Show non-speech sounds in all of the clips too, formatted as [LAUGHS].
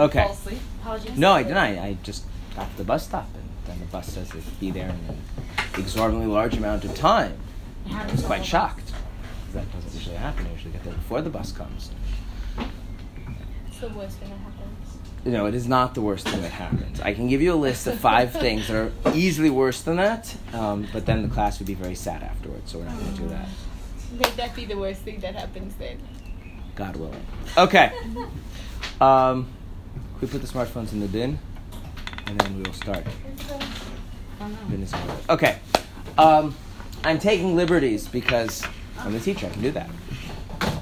Okay. Fall asleep. Apologies. No, I didn't. I, I just got to the bus stop, and then the bus says it'd be there in an exorbitantly large amount of time. It I was quite shocked. That doesn't usually happen. I usually get there before the bus comes. It's the worst thing that happens. Know, it is not the worst thing that happens. I can give you a list of five [LAUGHS] things that are easily worse than that, um, but then the class would be very sad afterwards, so we're not going to do that. May that be the worst thing that happens then? God willing. Okay. [LAUGHS] Um, we put the smartphones in the bin, and then we will start. Oh, no. Bin is over. Okay. Um, I'm taking liberties because I'm the teacher. I can do that. Um,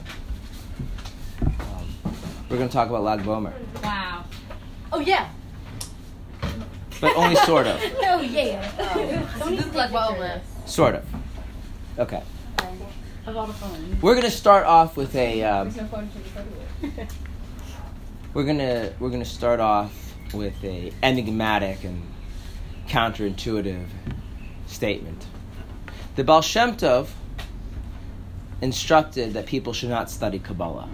we're going to talk about Lag Bomer, Wow. Oh yeah. but only sort of. [LAUGHS] Oh yeah. Don't This even is like take. Sort of. Okay. Of all the phones. We're going to start off with a. Um, [LAUGHS] There's no phone to record with. We're gonna we're gonna start off with a enigmatic and counterintuitive statement. The Baal Shem Tov instructed that people should not study Kabbalah.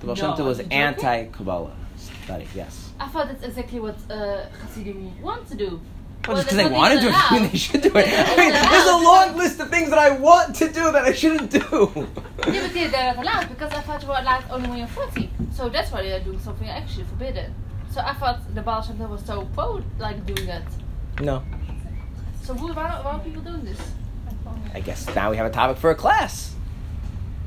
The Baal Shem No, Tov was are you joking? anti-Kabbalah study. Yes. I thought that's exactly what uh, Hasidim want to do. Well, just because they what want to do it, [LAUGHS] allowed. doesn't mean they should do it. I mean, there's a long list of things that I want to do that I shouldn't do. Yeah, but they- they're not allowed because I thought you were allowed only when you're 40. So that's why they're doing something actually forbidden. So I thought the Baal Shem was so pro like doing that. No. So who, why, why are people doing this? I guess now we have a topic for a class.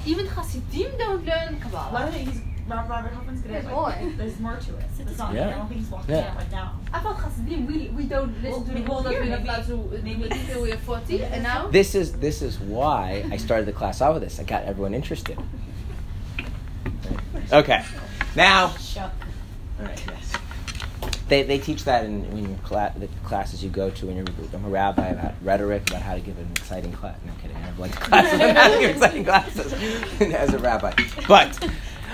Even Hasidim don't learn Why Kabbalah. don't he's Rob, Robert Hoffman's gonna There's like, more. There's more to it. It's not. Yeah. I don't think he's walking Yeah. out right now. I thought Hasidim, we, we don't listen Well, to the maybe rules that we're not maybe- to maybe- until we're 40 and now? This is this is why I started the class out with this. I got everyone interested. [LAUGHS] Okay. Now, Shock. yes. They, they teach that in, in your cla- the classes you go to when you're I'm a rabbi about rhetoric about how to give an exciting class. No I'm kidding. I have like [LAUGHS] classes on how to give exciting classes [LAUGHS] as a rabbi. But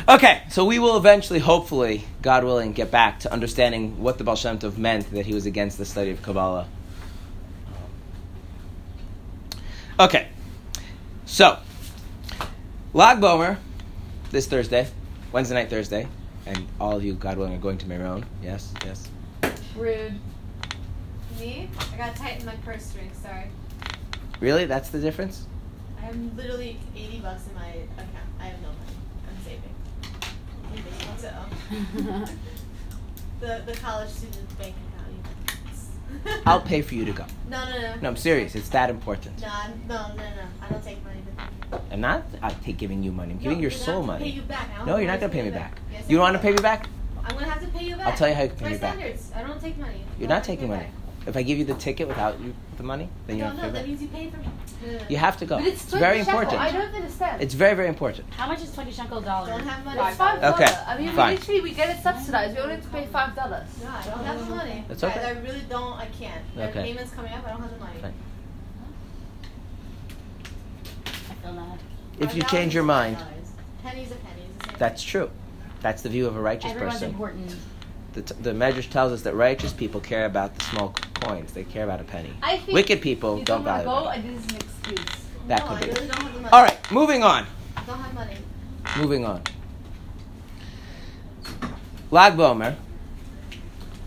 okay, so we will eventually, hopefully, God willing, get back to understanding what the Baal Shem Tov meant that he was against the study of Kabbalah. Okay, so Lag Bomer this Thursday, Wednesday night Thursday, and all of you, God willing, are going to Meron. Yes, yes. Rude. Me? I got tighten my purse string, sorry. Really? That's the difference? I have literally 80 bucks in my account. I have no money. I'm saving. So, the, the college student bank account. I'll pay for you to go. No, no, no. No, I'm serious. It's that important. No, I'm- no, no, no. I don't take money. I'm not I take giving you money. I'm giving No, your soul money. Pay you back. No, you're not gonna pay me back. Yes, You don't want to pay me back? I'm gonna have to pay you back. I'll tell you how you can pay My me back. standards. I don't take money. You're not taking money. back. If I give you the ticket without you the money, then you No, don't no, pay that means you pay for me. No, no, no. You have to go. But it's, It's very 20 shekel. important. I don't understand. It's very, very important. How much is 20 shekel dollars? I don't have money. It's five dollars. Okay, I mean, we fine. literally we get it subsidized. We only have to pay five dollars. No, I don't have the money. That's okay. I, really don't. I can't. There are payments coming up. I don't have the money. Fine. I feel that. If you change your mind, $5. Pennies a penny. It's the same that's true. That's the view of a righteous Everyone's person. important. The, t- the Medrash tells us that righteous people care about the small coins. They care about a penny. I think Wicked people you don't don't, value want go, money. this is an excuse. That no, could I be. really don't have the money. All right, moving on. Don't have money. Moving on. Lag Bomer,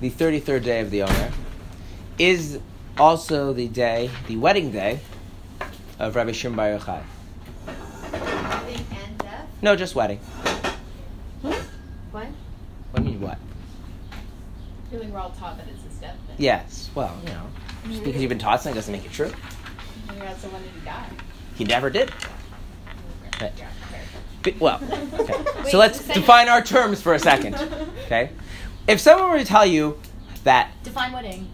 the 33rd day of the Omer, is also the day, the wedding day of Rabbi Shimon Bar Yochai. Living and death. No, just wedding. What? What do you mean what? Feeling we're all taught that it's his death. Then. Yes. Well, you know, just because you've been taught something doesn't make it true. You're someone did he never did. Fair. But- Well, okay. [LAUGHS] Wait, so let's define our terms for a second. [LAUGHS] Okay. If someone were to tell you that Define wedding.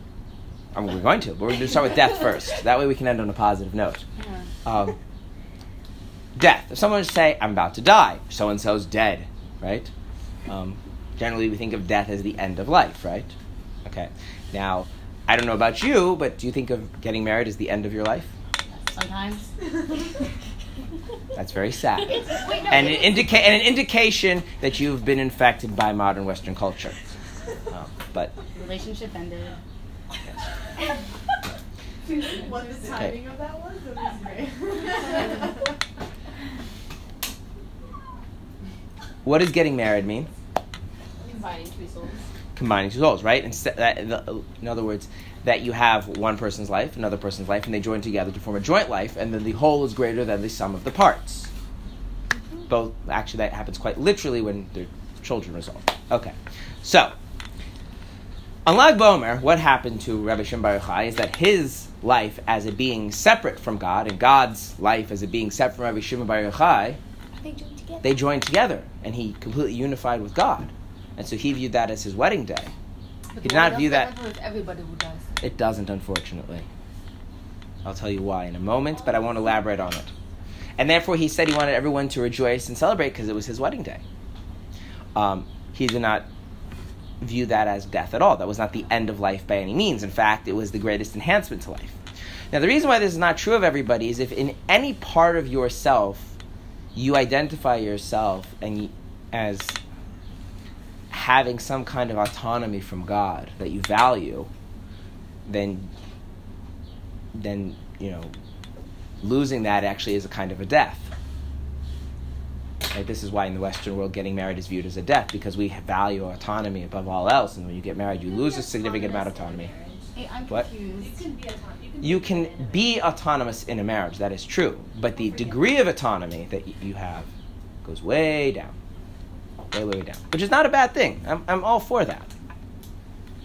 I mean, we're going to, but we're going to start with death first. That way we can end on a positive note. Yeah. Um, death. If someone were to say, I'm about to die, so and so's dead, right? Um, generally, we think of death as the end of life, right? Okay. Now, I don't know about you, but do you think of getting married as the end of your life? Sometimes. [LAUGHS] That's very sad. [LAUGHS] Wait, no, and, an it is- indica- and an indication that you've been infected by modern Western culture. [LAUGHS] Um, but Relationship ended. what the timing of that was? That was great. what does getting married mean? Combining two souls. Combining two souls, right? In other words, that you have one person's life, another person's life, and they join together to form a joint life, and then the whole is greater than the sum of the parts. Both actually, that happens quite literally when their children result. Okay, so on Lag Bomer, what happened to Rabbi Shem Bar Yochai is that his life as a being separate from God, and God's life as a being separate from Rabbi Shimon Bar Yochai, They joined together. they joined together, and he completely unified with God, and so he viewed that as his wedding day. But He did not view that- everybody who does. It doesn't, unfortunately. I'll tell you why in a moment, but I won't elaborate on it. And therefore, he said he wanted everyone to rejoice and celebrate because it was his wedding day. Um, he did not view that as death at all. That was not the end of life by any means. In fact, it was the greatest enhancement to life. Now, the reason why this is not true of everybody is if in any part of yourself you identify yourself and as having some kind of autonomy from God that you value, then then you know losing that actually is a kind of a death. Right? This is why in the Western world getting married is viewed as a death because we value autonomy above all else, and when you get married, you lose a significant amount of autonomy. Hey, I'm What? confused. You can be autonomous. You can be autonomous in a marriage, that is true, but the degree of autonomy that y- you have goes way down, way way down, which is not a bad thing. I'm I'm all for that.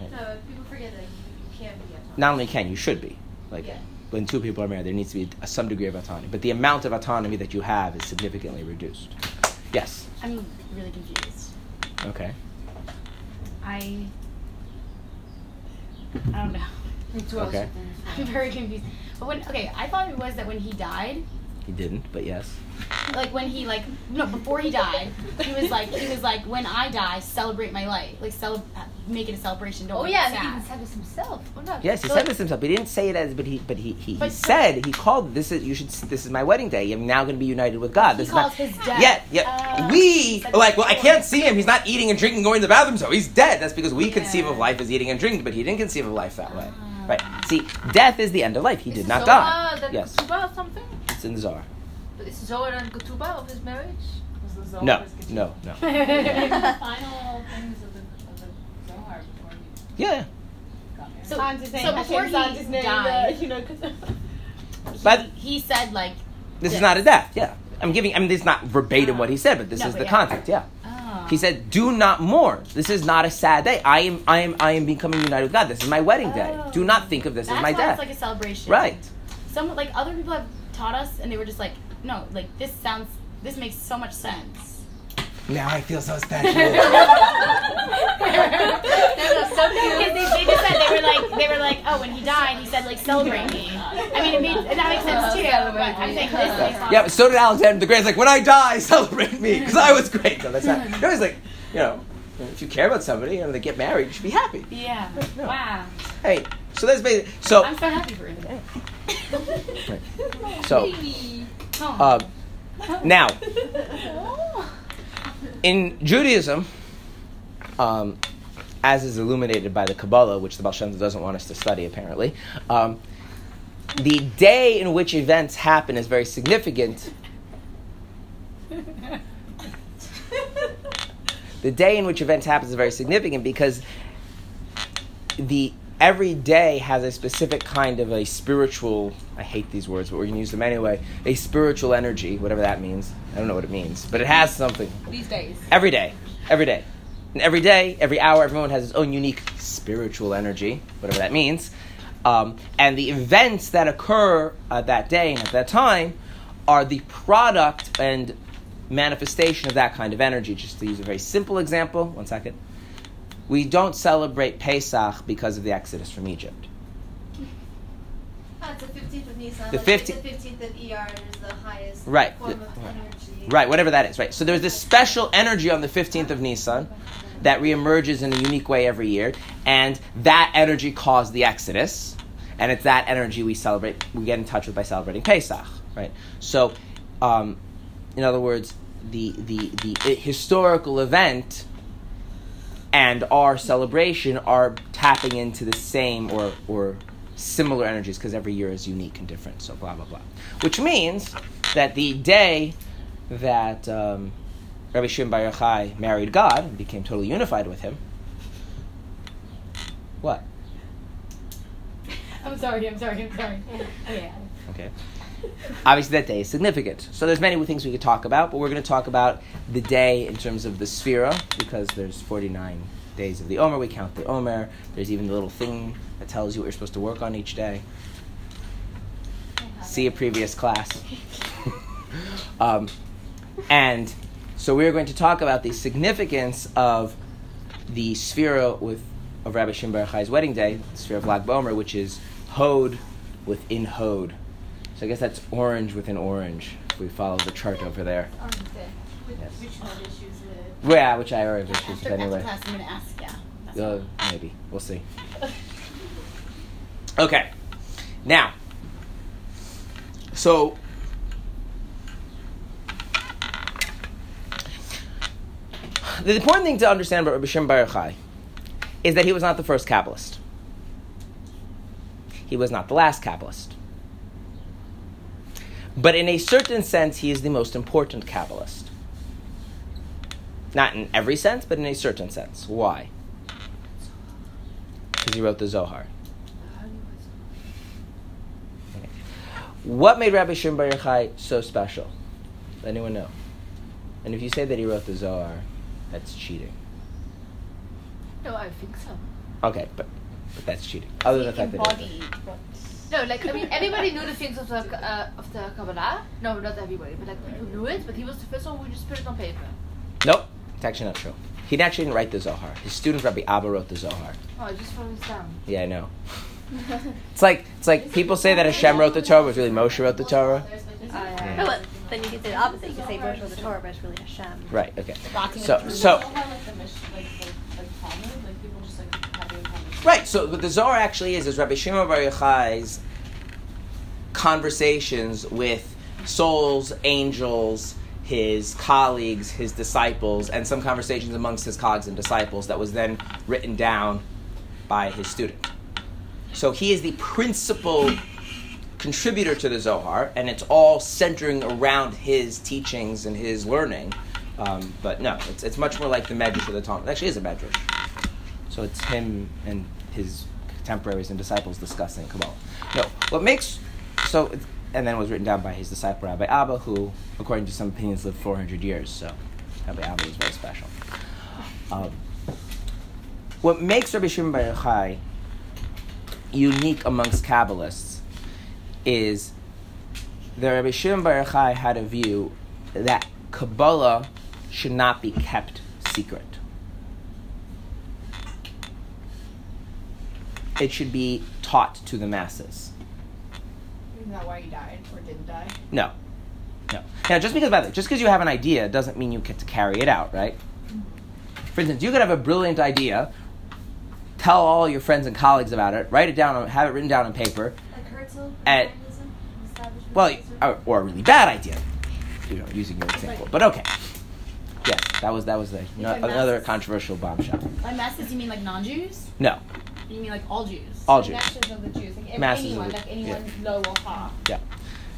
No, people forget that you, you can be autonomous. Not only can you should be like Yeah. when two people are married, there needs to be a, some degree of autonomy, but the amount of autonomy that you have is significantly reduced. Yes. I'm really confused. Okay. I I don't know. Me too, Okay. I'm very confused. But when okay, I thought it was that when he died, He didn't, but yes. like when he like no before he died, he was like he was like when I die, celebrate my life, like cele- make it a celebration. Don't Oh make yeah, it and he even said this himself. Or no. Yes, he So, said like- this himself. He didn't say it as, but he, but he, he, he said he called this is you should this is my wedding day. I'm now going to be united with God. He This is calls not, his death. Yeah, yeah. Uh, we like well, I can't see him. He's not eating and drinking, going to the bathroom. So he's dead. That's because we conceive of life as eating and drinking, but he didn't conceive of life that way. Ah. Right. See, death is the end of life. He Is did not Zohar die. That Yes, Ketubah something? It's in the Zohar. But is Zohar and Ketubah of his marriage? No, no, [LAUGHS] no. [LAUGHS] final things of the, of the Zohar before we Yeah. got. So, Hans is saying so before Hashem's on his he name, died, uh, you know, 'cause- [LAUGHS] But- he, he said like This is not a death. Yeah. I'm giving. I mean, this is not verbatim what he said, but this No, is but the yeah. context. Yeah. oh. He said, "Do not mourn. This is not a sad day. I am, I am, I am becoming united with God. This is my wedding day. Oh. Do not think of this That's as my why death." it's like a celebration. right. Some like other people have taught us, and they were just like, no, like this sounds, this makes so much sense. Now I feel so [LAUGHS] special. Because they, they just said they were like they were like oh when he died he said like celebrate me. I mean it made and that makes sense too. But I think this makes yeah, but so did Alexander the Great. It's like when I die, [LAUGHS] celebrate me because I was great. No, that's not. No, he's like, you know, if you care about somebody and they get married, you should be happy. yeah. No. Wow. Hey, so that's basically. So, I'm so happy for him. So, Oh. um, now [LAUGHS] in Judaism, um, as is illuminated by the Kabbalah, which the Baal Shem doesn't want us to study apparently, um, the day in which events happen is very significant. [LAUGHS] The day in which events happen is very significant because the every day has a specific kind of a spiritual I hate these words, but we're gonna use them anyway. A spiritual energy, whatever that means. I don't know what it means, but it has something. These days. Every day. Every day. And every day, every hour, everyone has its own unique spiritual energy, whatever that means. Um, and the events that occur uh, that day and at that time are the product and manifestation of that kind of energy. Just to use a very simple example, one second. We don't celebrate Pesach because of the exodus from Egypt. Oh, it's the 15th of Nisan. The like 15th The 15th of ER is the highest Right. form of right. energy. Right, whatever that is, right. So there's this special energy on the 15th of Nisan that reemerges in a unique way every year, and that energy caused the Exodus, and it's that energy we celebrate, we get in touch with by celebrating Pesach, right? So, um, in other words, the, the, the historical event and our celebration are tapping into the same or, or similar energies because every year is unique and different, so blah, blah, blah. Which means that the day that um, Rabbi Shimon Bar Yochai married God and became totally unified with Him. What? I'm sorry, I'm sorry, I'm sorry. [LAUGHS] Okay. Okay. Obviously, that day is significant. So there's many things we could talk about, but we're going to talk about the day in terms of the Sphira, because there's 49 days of the Omer. We count the Omer. There's even the little thing that tells you what you're supposed to work on each day. See a previous class. [LAUGHS] um, and so we're going to talk about the significance of the Sphira with of Rabbi Shimon wedding day, the Sphira of Lag BaOmer, which is Hod within Hod. So I guess that's orange within orange. If we follow the chart over there. Which, Yes. which issues? Yeah, which I already issues After, after anyway. class, I'm gonna ask. Yeah. Uh, maybe we'll see. [LAUGHS] Okay, now, so the important thing to understand about Rabbi Shem Bar Yochai is that he was not the first Kabbalist. He was not the last Kabbalist. But in a certain sense, he is the most important Kabbalist. Not in every sense, but in a certain sense. Why? Because he wrote the Zohar. Okay. What made Rabbi Shimon Bar Yochai so special? Does anyone know? And if you say that he wrote the Zohar, that's cheating. No, I think so. Okay, but, but that's cheating. Other than the fact that he wrote it. embodied what No, like I mean, everybody knew the things of the uh, of the Kabbalah. No, not everybody, but like people knew it. But he was the first one who just put it on paper. Nope, it's actually not true. He actually didn't write the Zohar. His student Rabbi Abba wrote the Zohar. Oh, I just wrote this down. Yeah, I know. [LAUGHS] It's like it's like people say that Hashem wrote the Torah, but it's really Moshe wrote the Torah. Uh, No, but then you could say the opposite. You could say Moshe was the Torah, but it's really Hashem. Right. Okay. rocking So so Don't have like the mish, like like like Talmud, like people just like have it in Talmud. Right. So what the Zohar actually is is Rabbi Shimon Bar Yochai's conversations with souls, angels, his colleagues, his disciples, and some conversations amongst his colleagues and disciples that was then written down by his student. So he is the principal contributor to the Zohar, and it's all centering around his teachings and his learning. Um, but no, it's, it's much more like the Medrash of the Talmud. It actually is a Medrash. So it's him and his contemporaries and disciples discussing Kabbalah. No, what makes so, and then was written down by his disciple Rabbi Abba, who, according to some opinions, lived 400 years. So Rabbi Abba was very special. Um, what makes Rabbi Shimon Bar Yochai unique amongst Kabbalists is that Rabbi Shimon Bar Yochai had a view that Kabbalah should not be kept secret. It should be taught to the masses. Isn't that why you died or didn't die? No. No. Now, just because, by the way, just because you have an idea doesn't mean you get to carry it out, right? For instance, you could have a brilliant idea, tell all your friends and colleagues about it, write it down, have it written down on paper, Like Herzl, At- well, or, or a really bad idea, you know, using your example. But okay. Yes, that was that was the, no, another masses. controversial bombshell. By masses, you mean like non-Jews? No, You mean like all Jews? all Jews. Masses of the Jews. Like ev- Masses of anyone, the- like anyone low or high. Yeah.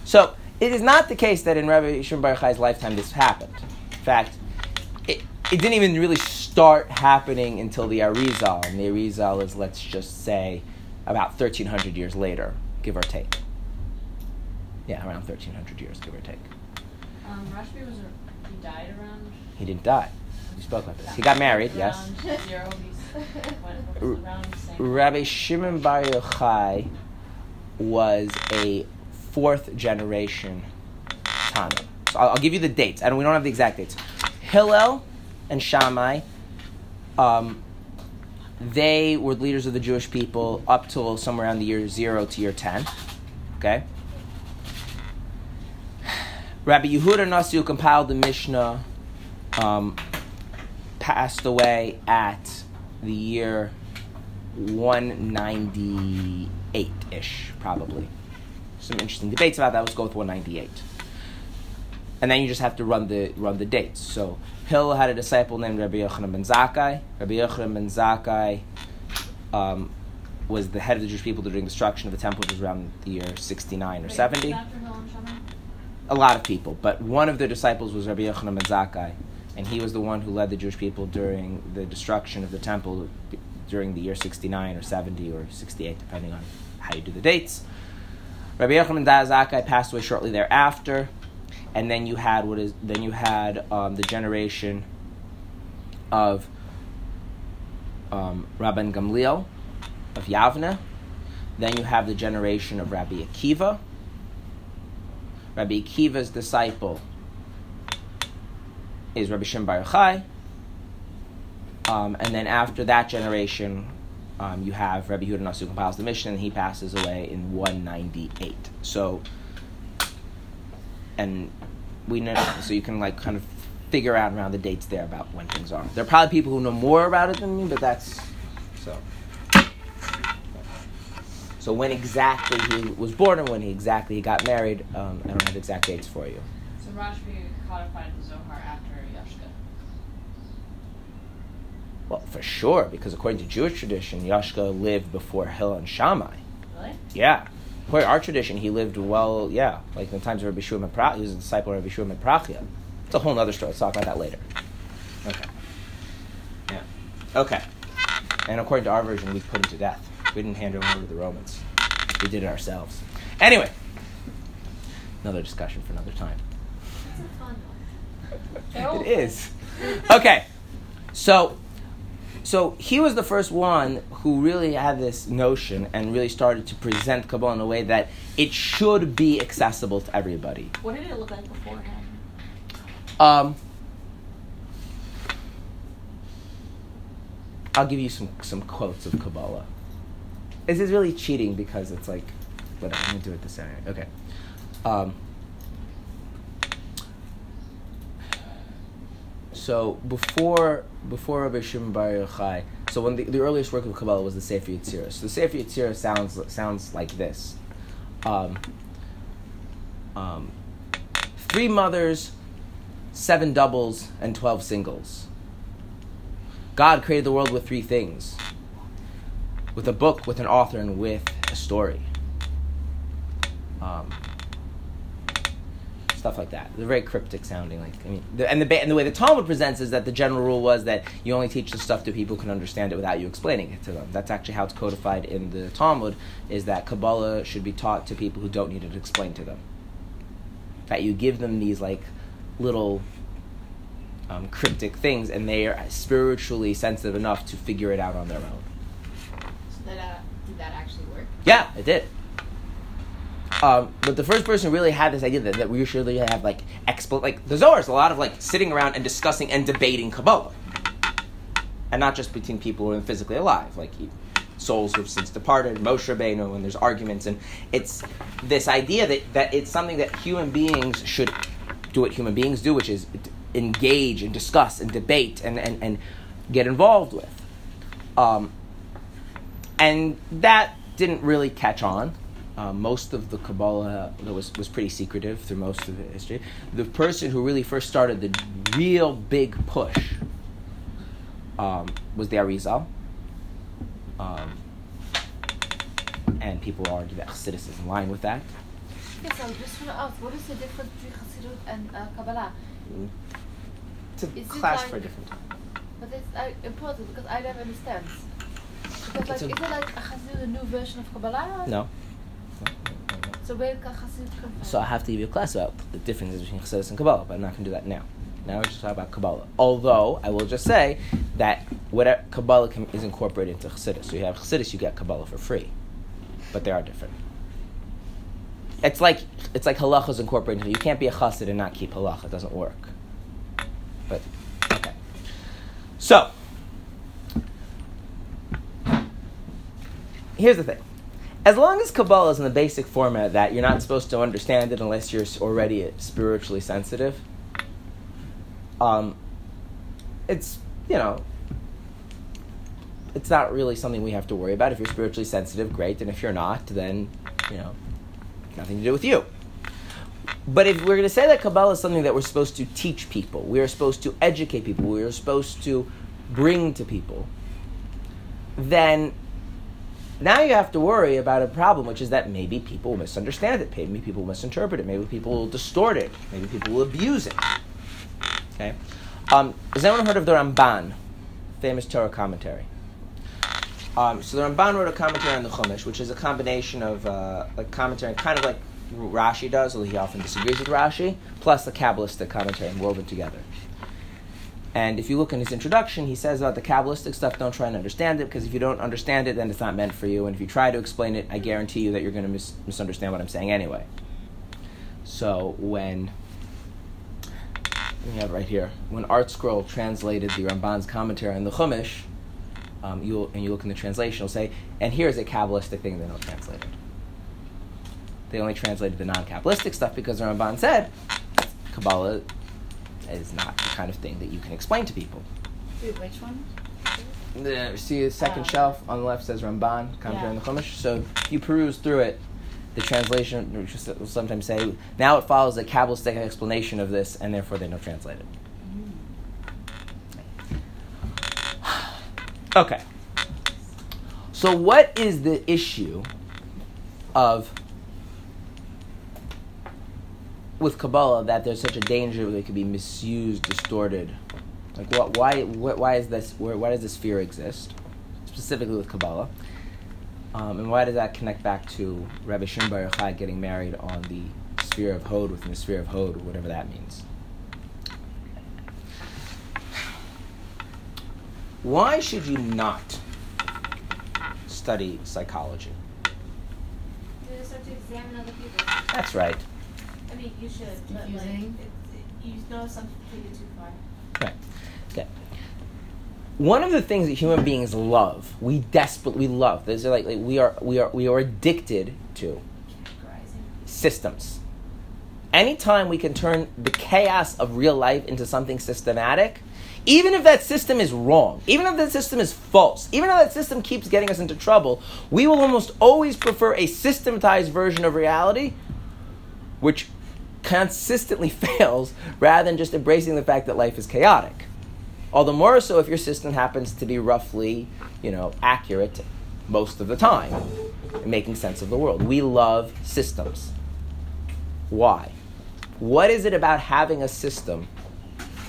So it is not the case that in Rabbi Shimon Bar Yochai's lifetime this happened. In fact, it, it didn't even really start happening until the Arizal, and the Arizal is let's just say about thirteen hundred years later, give or take. Yeah, around thirteen hundred years, give or take. Um, Rashbi was a, he died around. He didn't die. We spoke about this. He got married, yes. [LAUGHS] Rabbi Shimon Bar Yochai was a fourth generation Tana. So I'll, I'll give you the dates, and we don't have the exact dates. Hillel and Shammai, um, they were leaders of the Jewish people up till somewhere around the year zero to year ten. Okay. Rabbi Yehuda Nasi, who compiled the Mishnah, um, passed away at the year 198 ish, probably. Some interesting debates about that. Let's go with 198. And then you just have to run the run the dates. So Hill had a disciple named Rabbi Yochanan ben Zakkai. Rabbi Yochanan ben Zakkai um, was the head of the Jewish people during the destruction of the temple, which was around the year 69 or Wait, 70 After Hillel and a lot of people, but one of their disciples was Rabbi Yochanan ben Zakkai, and he was the one who led the Jewish people during the destruction of the temple during the year 69 or 70 or 68, depending on how you do the dates. Rabbi Yochanan Da'at Zakkai passed away shortly thereafter, and then you had what is then you had um, the generation of um, Rabban Gamliel of Yavne. Then you have the generation of Rabbi Akiva. Rabbi Akiva's disciple is Rabbi Shimon Bar Yochai. Um, and then after that generation, um, you have Rabbi Yehuda Nasi compiles the Mishnah, and he passes away in 198. So, and we know, so you can like kind of figure out around the dates there about when things are. There are probably people who know more about it than me, but that's so. So when exactly he was born and when he exactly he got married, um, I don't have exact dates for you. So Rashbi codified the Zohar after Yashka. Well, for sure, because according to Jewish tradition, Yashka lived before Hillel and Shammai. Really? Yeah. According to our tradition, he lived well, yeah, like in the times of Rabbi Shua Prachia. He was a disciple of Rabbi Shua Prachia. It's a whole other story. Let's talk about that later. Okay. Yeah. Okay. And according to our version, we put him to death. We didn't hand him over to the Romans. We did it ourselves. Anyway, another discussion for another time. It's a fun one. It is. Okay. So so he was the first one who really had this notion and really started to present Kabbalah in a way that it should be accessible to everybody. What did it look like beforehand? Um, I'll give you some, some quotes of Kabbalah. This is really cheating because it's like, but I'm gonna do it this way. Okay. Um, so before before Rabbi Shimon Bar Yochai, so when the, the earliest work of Kabbalah was the Sefer Yetzirah. So the Sefer Yetzirah sounds sounds like this: um, um, three mothers, seven doubles, and twelve singles. God created the world with three things: with a book, with an author, and with a story. Um, stuff like that. They're very cryptic sounding. Like I mean, the, and the and the way the Talmud presents is that the general rule was that you only teach the stuff to people who can understand it without you explaining it to them. That's actually how it's codified in the Talmud. Is that Kabbalah should be taught to people who don't need it explained to them. That you give them these like little um, cryptic things, and they are spiritually sensitive enough to figure it out on their own. So that, uh, did that actually work? Yeah, it did. Um, but the first person really had this idea that, that we should really have like expl like the Zohar is a lot of like sitting around and discussing and debating Kabbalah, and not just between people who are physically alive, like souls who have since departed, Moshe Rabbeinu, and there's arguments, and it's this idea that that it's something that human beings should do what human beings do, which is engage and discuss and debate and and, and get involved with, um, and that didn't really catch on. Uh, most of the Kabbalah was, was pretty secretive through most of the history. The person who really first started the real big push um, was the Arizal. Um, and people argue that Chassidus is in line with that. Yes, I just want to ask, what is the difference between Chassidut and uh, Kabbalah? It's a Is class like- for a different time. But it's uh, important because I don't understand. Because like, It's is a- it like a Chassidut, a new version of Kabbalah? No. So I have to give you a class about the differences between Chassidus and Kabbalah, but I'm not going to do that now. Now we're just talking about Kabbalah. Although I will just say that whatever Kabbalah can, is incorporated into Chassidus. So you have Chassidus, you get Kabbalah for free, but they are different. It's like it's like halacha is incorporated. You can't be a chassid and not keep halacha. It doesn't work. But okay. So here's the thing. As long as Kabbalah is in the basic format that you're not supposed to understand it unless you're already spiritually sensitive, um, it's you know, it's not really something we have to worry about. If you're spiritually sensitive, great, and if you're not, then you know, nothing to do with you. But if we're going to say that Kabbalah is something that we're supposed to teach people, we are supposed to educate people, we are supposed to bring to people, then now you have to worry about a problem, which is that maybe people will misunderstand it, maybe people will misinterpret it, maybe people will distort it, maybe people will abuse it. Okay, Um, has anyone heard of the Ramban, famous Torah commentary? Um, so the Ramban wrote a commentary on the Chumash, which is a combination of uh, a commentary, kind of like Rashi does, although he often disagrees with Rashi, plus the Kabbalistic commentary woven together. And if you look in his introduction, he says about the Kabbalistic stuff, don't try and understand it, because if you don't understand it, then it's not meant for you. And if you try to explain it, I guarantee you that you're going to mis- misunderstand what I'm saying anyway. So when we have right here, when ArtScroll translated the Ramban's commentary on the Chumash, um, you'll, and you look in the translation, it'll say, and here's a Kabbalistic thing they don't translate it. They only translated the non Kabbalistic stuff because the Ramban said Kabbalah is not the kind of thing that you can explain to people. Dude, which one? The, see the second Oh. shelf on the left says Ramban, commentary on the Chumash. So if you peruse through it, the translation will sometimes say, now it follows a Kabbalistic explanation of this, and therefore they don't translate it. Mm. [SIGHS] Okay. So what is the issue of with Kabbalah that there's such a danger that it could be misused, distorted? Like what? Why? What, why is this? Where, why does this fear exist, specifically with Kabbalah? Um, and why does that connect back to Rabbi Shimon Bar Yochai getting married on the sphere of Hod within the sphere of Hod, or whatever that means? Why should you not study psychology? You start to examine other people. That's right. I mean, you should, but like, it, it, you know something take it too far. Right. Okay. One of the things that human beings love, we desperately love. These are like, like we are we are we are addicted to Categorizing. systems. Anytime we can turn the chaos of real life into something systematic, even if that system is wrong, even if that system is false, even if that system keeps getting us into trouble, we will almost always prefer a systematized version of reality, which consistently [LAUGHS] fails, rather than just embracing the fact that life is chaotic. All the more so if your system happens to be roughly, you know, accurate most of the time, in making sense of the world. We love systems. Why? What is it about having a system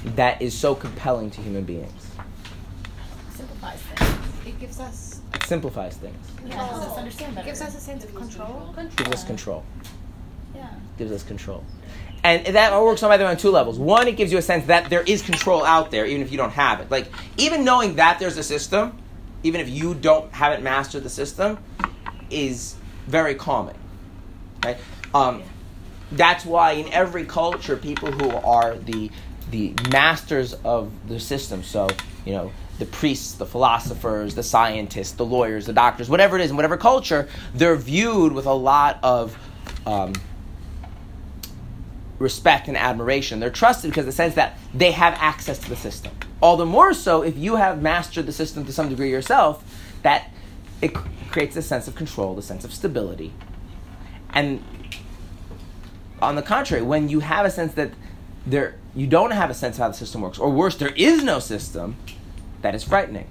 that is so compelling to human beings? Simplifies things. It gives us It simplifies things, Yeah, helps us understand it gives us a sense of control. gives us control. Yeah. gives us control. And that works on either on two levels. One, it gives you a sense that there is control out there, even if you don't have it. Like, even knowing that there's a system, even if you don't haven't mastered the system, is very calming. Right? Um, that's why in every culture, people who are the the masters of the system, so you know the priests, the philosophers, the scientists, the lawyers, the doctors, whatever it is, in whatever culture, they're viewed with a lot of um, respect and admiration. They're trusted because the sense that they have access to the system. All the more so if you have mastered the system to some degree yourself, that it creates a sense of control, the sense of stability. And on the contrary, when you have a sense that there you don't have a sense of how the system works, or worse, there is no system, that is frightening.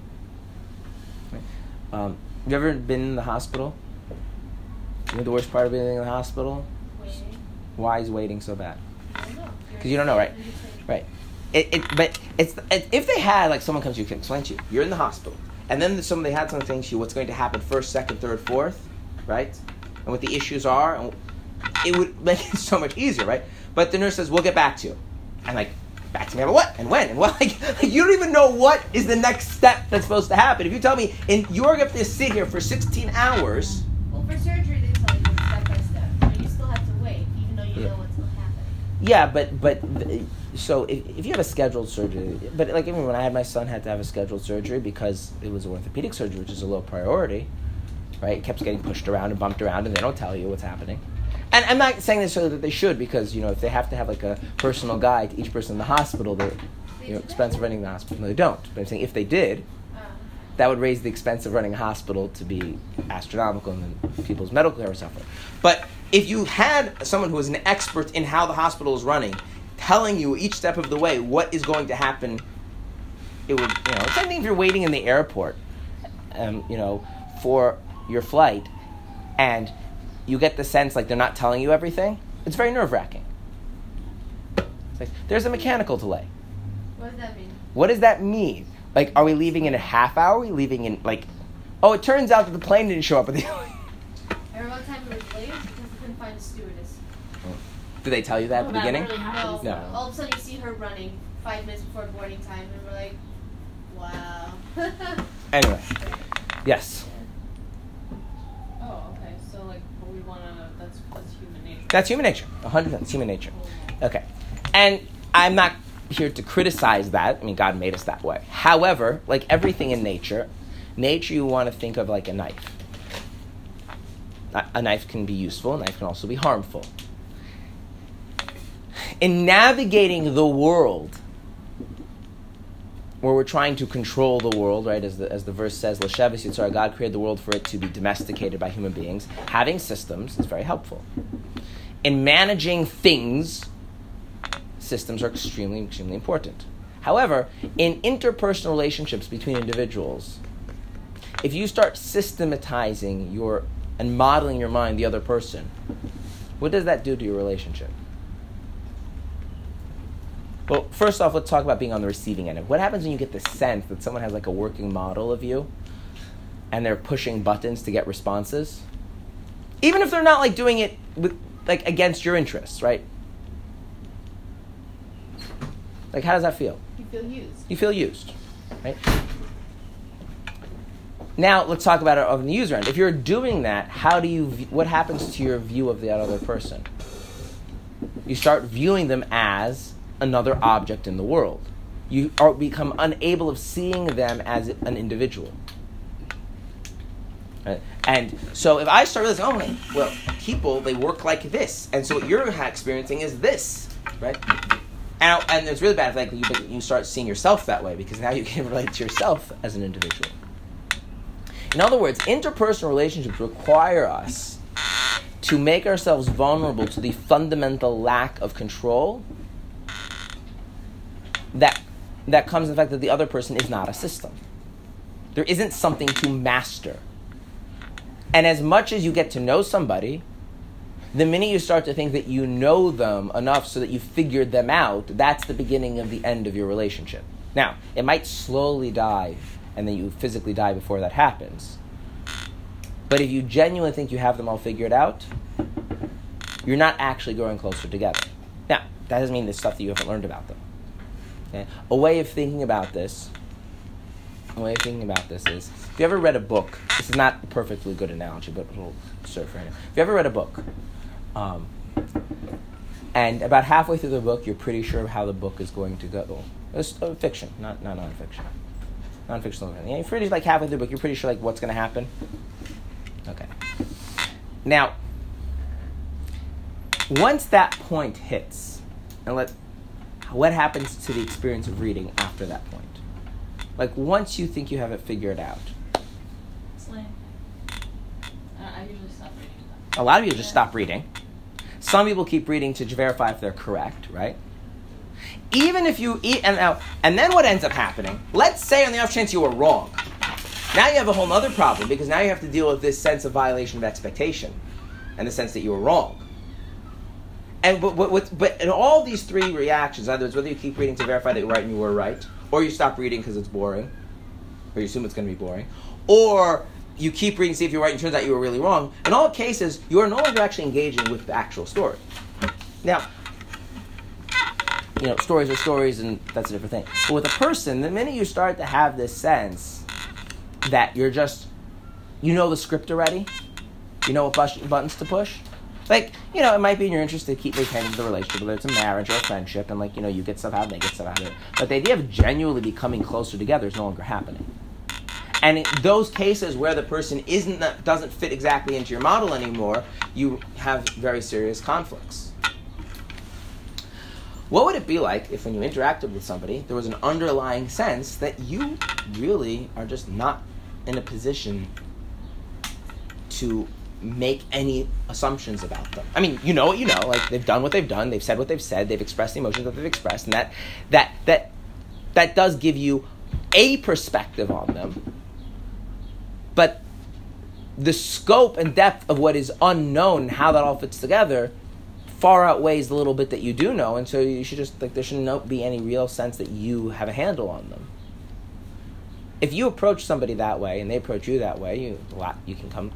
Right? Um, you ever been in the hospital? You know the worst part of being in the hospital? Why is waiting so bad? Because you don't know, right? Right. It, it, but it's it, if they had like someone comes to you can explain to you, you're in the hospital, and then someone they had someone saying to you what's going to happen first, second, third, fourth, right? And what the issues are, and it would [LAUGHS] make it so much easier, right? But the nurse says we'll get back to you, and like back to me about what and when and what? [LAUGHS] Like, like you don't even know what is the next step that's supposed to happen. If you tell me and you're going to sit here for 16 hours, Well, for surgery, they tell you step by step, but you still have to wait, even though you Yeah. know what's happening. Yeah, but but so if, if you have a scheduled surgery, but like even when I had my son, had to have a scheduled surgery because it was orthopedic surgery, which is a low priority, right? It kept getting pushed around and bumped around, and they don't tell you what's happening. And I'm not saying necessarily that they should because you know if they have to have like a personal guide to each person in the hospital, the you know expense of running the hospital. No, they don't. But I'm saying if they did, that would raise the expense of running a hospital to be astronomical and then people's medical care would suffer. But if you had someone who was an expert in how the hospital is running, telling you each step of the way what is going to happen, it would, you know, it's like if you're waiting in the airport, um, you know, for your flight, and you get the sense like they're not telling you everything. It's very nerve wracking. It's like there's a mechanical delay. What does that mean? What does that mean? Like, are we leaving in a half hour? Are we leaving in like? Oh, it turns out that the plane didn't show up at the. [LAUGHS] I remember one time it was late because we couldn't find a stewardess. Do they tell you that at the beginning? really. No. No. All of a sudden you see her running five minutes before boarding time, and we're like, wow. [LAUGHS] Anyway, yes, Oh, okay. So like, we wanna. That's that's human nature. that's human nature. hundred percent, it's human nature. Oh, okay, and I'm not here to criticize that. I mean, God made us that way. However, like everything in nature, nature you want to think of like a knife. A- knife can be useful. A knife can also be harmful. In navigating the world, where we're trying to control the world, right? As the, as the verse says, Lashevis Yitzhar, God created the world for it to be domesticated by human beings. Having systems is very helpful. In managing things, systems are extremely, extremely important. However, in interpersonal relationships between individuals, if you start systematizing your and modeling your mind the other person, what does that do to your relationship? Well, first off, let's talk about being on the receiving end. What happens when you get the sense that someone has like a working model of you and they're pushing buttons to get responses? Even if they're not like doing it with like against your interests, right? Like how does that feel? you feel used. You feel used, right? Now let's talk about it on the user end. If you're doing that, how do you? What happens to your view of the other person? You start viewing them as another object in the world. You are become unable of seeing them as an individual. And so if I start realizing, oh, well, people they work like this, and so what you're experiencing is this, right? And, and it's really bad if like you, you start seeing yourself that way because now you can [LAUGHS] relate to yourself as an individual. In other words, interpersonal relationships require us to make ourselves vulnerable to the fundamental lack of control that that comes in the fact that the other person is not a system. There isn't something to master. And as much as you get to know somebody, the minute you start to think that you know them enough so that you figured them out, that's the beginning of the end of your relationship. Now, it might slowly die and then you physically die before that happens. But if you genuinely think you have them all figured out, you're not actually growing closer together. Now, that doesn't mean there's stuff that you haven't learned about them. Okay? A way of thinking about this, a way of thinking about this is, if you ever read a book, this is not a perfectly good analogy, but it'll serve for it. If you ever read a book, um, and about halfway through the book, you're pretty sure of how the book is going to go. It's uh, fiction, not not nonfiction. Non-fictional. Yeah, you're pretty like halfway through the book. You're pretty sure like what's going to happen. Okay. Now, once that point hits, and let what happens to the experience of reading after that point? Like once you think you have it figured out, I usually stop reading a lot of people just stop reading. Some people keep reading to verify if they're correct, right? Even if you eat and now and then what ends up happening? Let's say on the off chance you were wrong. Now you have a whole other problem because now you have to deal with this sense of violation of expectation, and the sense that you were wrong. And but, but, but, in all these three reactions, other words, whether you keep reading to verify that you're right and you were right, or you stop reading because it's boring, or you assume it's going to be boring, or you keep reading to see if you're right and turns out you were really wrong. In all cases, you are no longer actually engaging with the actual story. Now, you know, stories are stories, and that's a different thing. But with a person, the minute you start to have this sense that you're just, you know the script already, you know what buttons to push. Like, you know, it might be in your interest to keep maintaining the relationship, whether it's a marriage or a friendship, and like, you know, you get stuff out, and they get stuff out of it. But the idea of genuinely becoming closer together is no longer happening. And in those cases where the person isn't doesn't fit exactly into your model anymore, you have very serious conflicts. What would it be like if when you interacted with somebody, there was an underlying sense that you really are just not in a position to make any assumptions about them. I mean, you know what you know, like they've done what they've done, they've said what they've said, they've expressed the emotions that they've expressed, and that that that that does give you a perspective on them. But the scope and depth of what is unknown, how that all fits together, far outweighs the little bit that you do know, and so you should just like there should not be any real sense that you have a handle on them. If you approach somebody that way and they approach you that way, you a lot you can come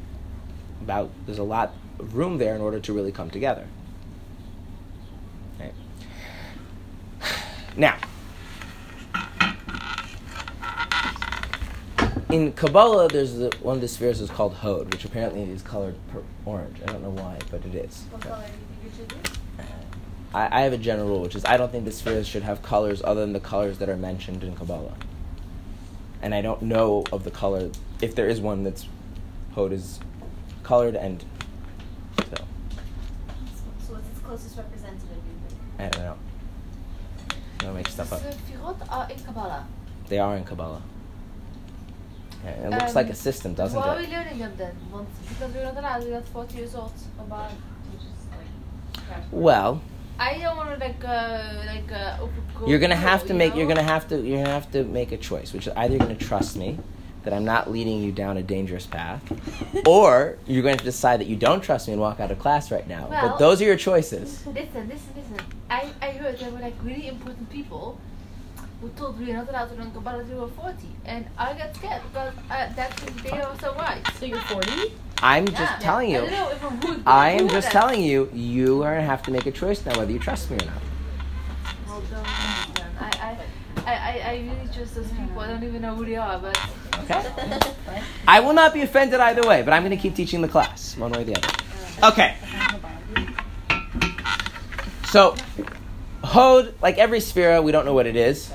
about. There's a lot of room there in order to really come together. Right. Now, in Kabbalah, there's the, one of the spheres is called Hod, which apparently is colored orange. I don't know why, but it is. What color do you think it should be? I, I have a general rule, which is I don't think the spheres should have colors other than the colors that are mentioned in Kabbalah. And I don't know of the color, if there is one that's Hod is colored, and so So, so what's its closest representative. I don't know. I don't make stuff up. The Sefirot are in Kabbalah. They are in Kabbalah. Yeah, it looks like a Um, system, doesn't it? Why are it? we learning them then? Want- Because we're not allowed, we're not 40 years old. About which is like crash Well, I don't want to like, uh, like, uh, overgo- you're gonna have to make. You're gonna have to. You're gonna have to make a choice, which is either you're gonna trust me that I'm not leading you down a dangerous path, [LAUGHS] or you're going to decide that you don't trust me and walk out of class right now. but those are your choices. Listen, listen, listen. I, I heard there were like really important people who told me not allowed to learn Kabbalah until we were 40. And I got scared because uh, that's they are so right. So you're 40? I'm Yeah. just telling I you. don't know if I'm good, I am just at- telling you. You are gonna have to make a choice now whether you trust me or not. Hold on, hold on. I, I, I, I, I really trust those people. I don't even know who they are, but Okay. I will not be offended either way, but I'm going to keep teaching the class one way or the other. Okay. So, Hod, like every sphere, we don't know what it is.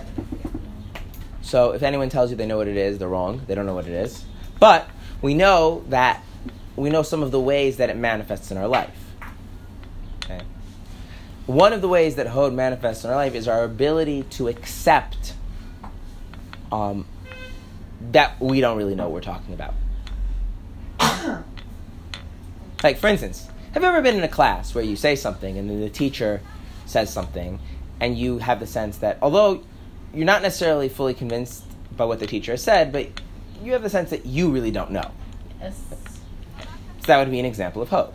So, if anyone tells you they know what it is, they're wrong. They don't know what it is. But we know that we know some of the ways that it manifests in our life. Okay. One of the ways that Hod manifests in our life is our ability to accept um, that we don't really know what we're talking about. [COUGHS] like, for instance, have you ever been in a class where you say something and then the teacher says something and you have the sense that although you're not necessarily fully convinced by what the teacher has said, but you have the sense that you really don't know? Yes. So that would be an example of Hod.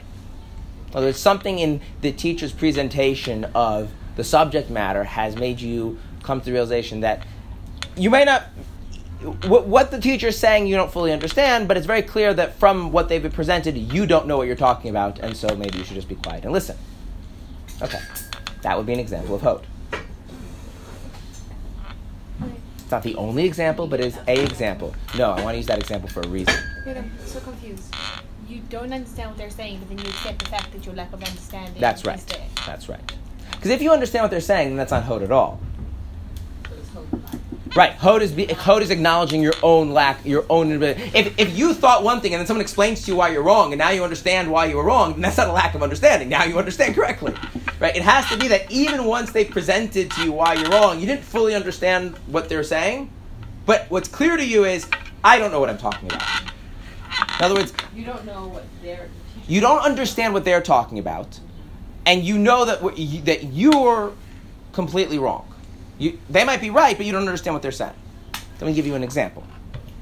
Well, there's something in the teacher's presentation of the subject matter has made you come to the realization that you may not what, what the teacher is saying you don't fully understand, but it's very clear that from what they've presented, you don't know what you're talking about, and so maybe you should just be quiet and listen. Okay, that would be an example of Hod. It's not the only example, but it is a example. No, I want to use that example for a reason. Wait, I'm so confused. You don't understand what they're saying, but then you accept the fact that your lack of understanding That's right. That's right. Because if you understand what they're saying, then that's not Hod at all. Right. Hod is be, Hod is acknowledging your own lack, your own ability. If, if you thought one thing and then someone explains to you why you're wrong, and now you understand why you were wrong, then that's not a lack of understanding. Now you understand correctly. Right. It has to be that even once they presented to you why you're wrong, you didn't fully understand what they're saying. But what's clear to you is, I don't know what I'm talking about. In other words, You don't know what they're. you don't understand what they're talking about, and you know that you, that you're completely wrong. You, they might be right, but you don't understand what they're saying. Let me give you an example.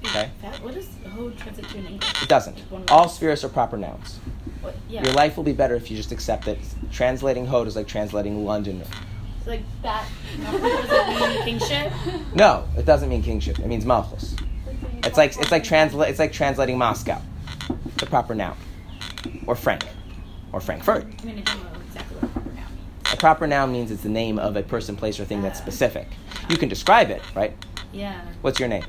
Okay, That, what does Hod translate to in English? it doesn't. All spheres are proper nouns. What, yeah. Your life will be better if you just accept that translating Hod is like translating London. It's like that. Does mean kingship? [LAUGHS] No, it doesn't mean kingship. It means malchus. It's like it's like transla- It's like translating Moscow. It's a proper noun, or Frank, or Frankfurt. I mean, I don't know exactly what proper noun means. A proper noun means it's the name of a person, place, or thing that's uh. specific. You can describe it, right? Yeah, What's your name?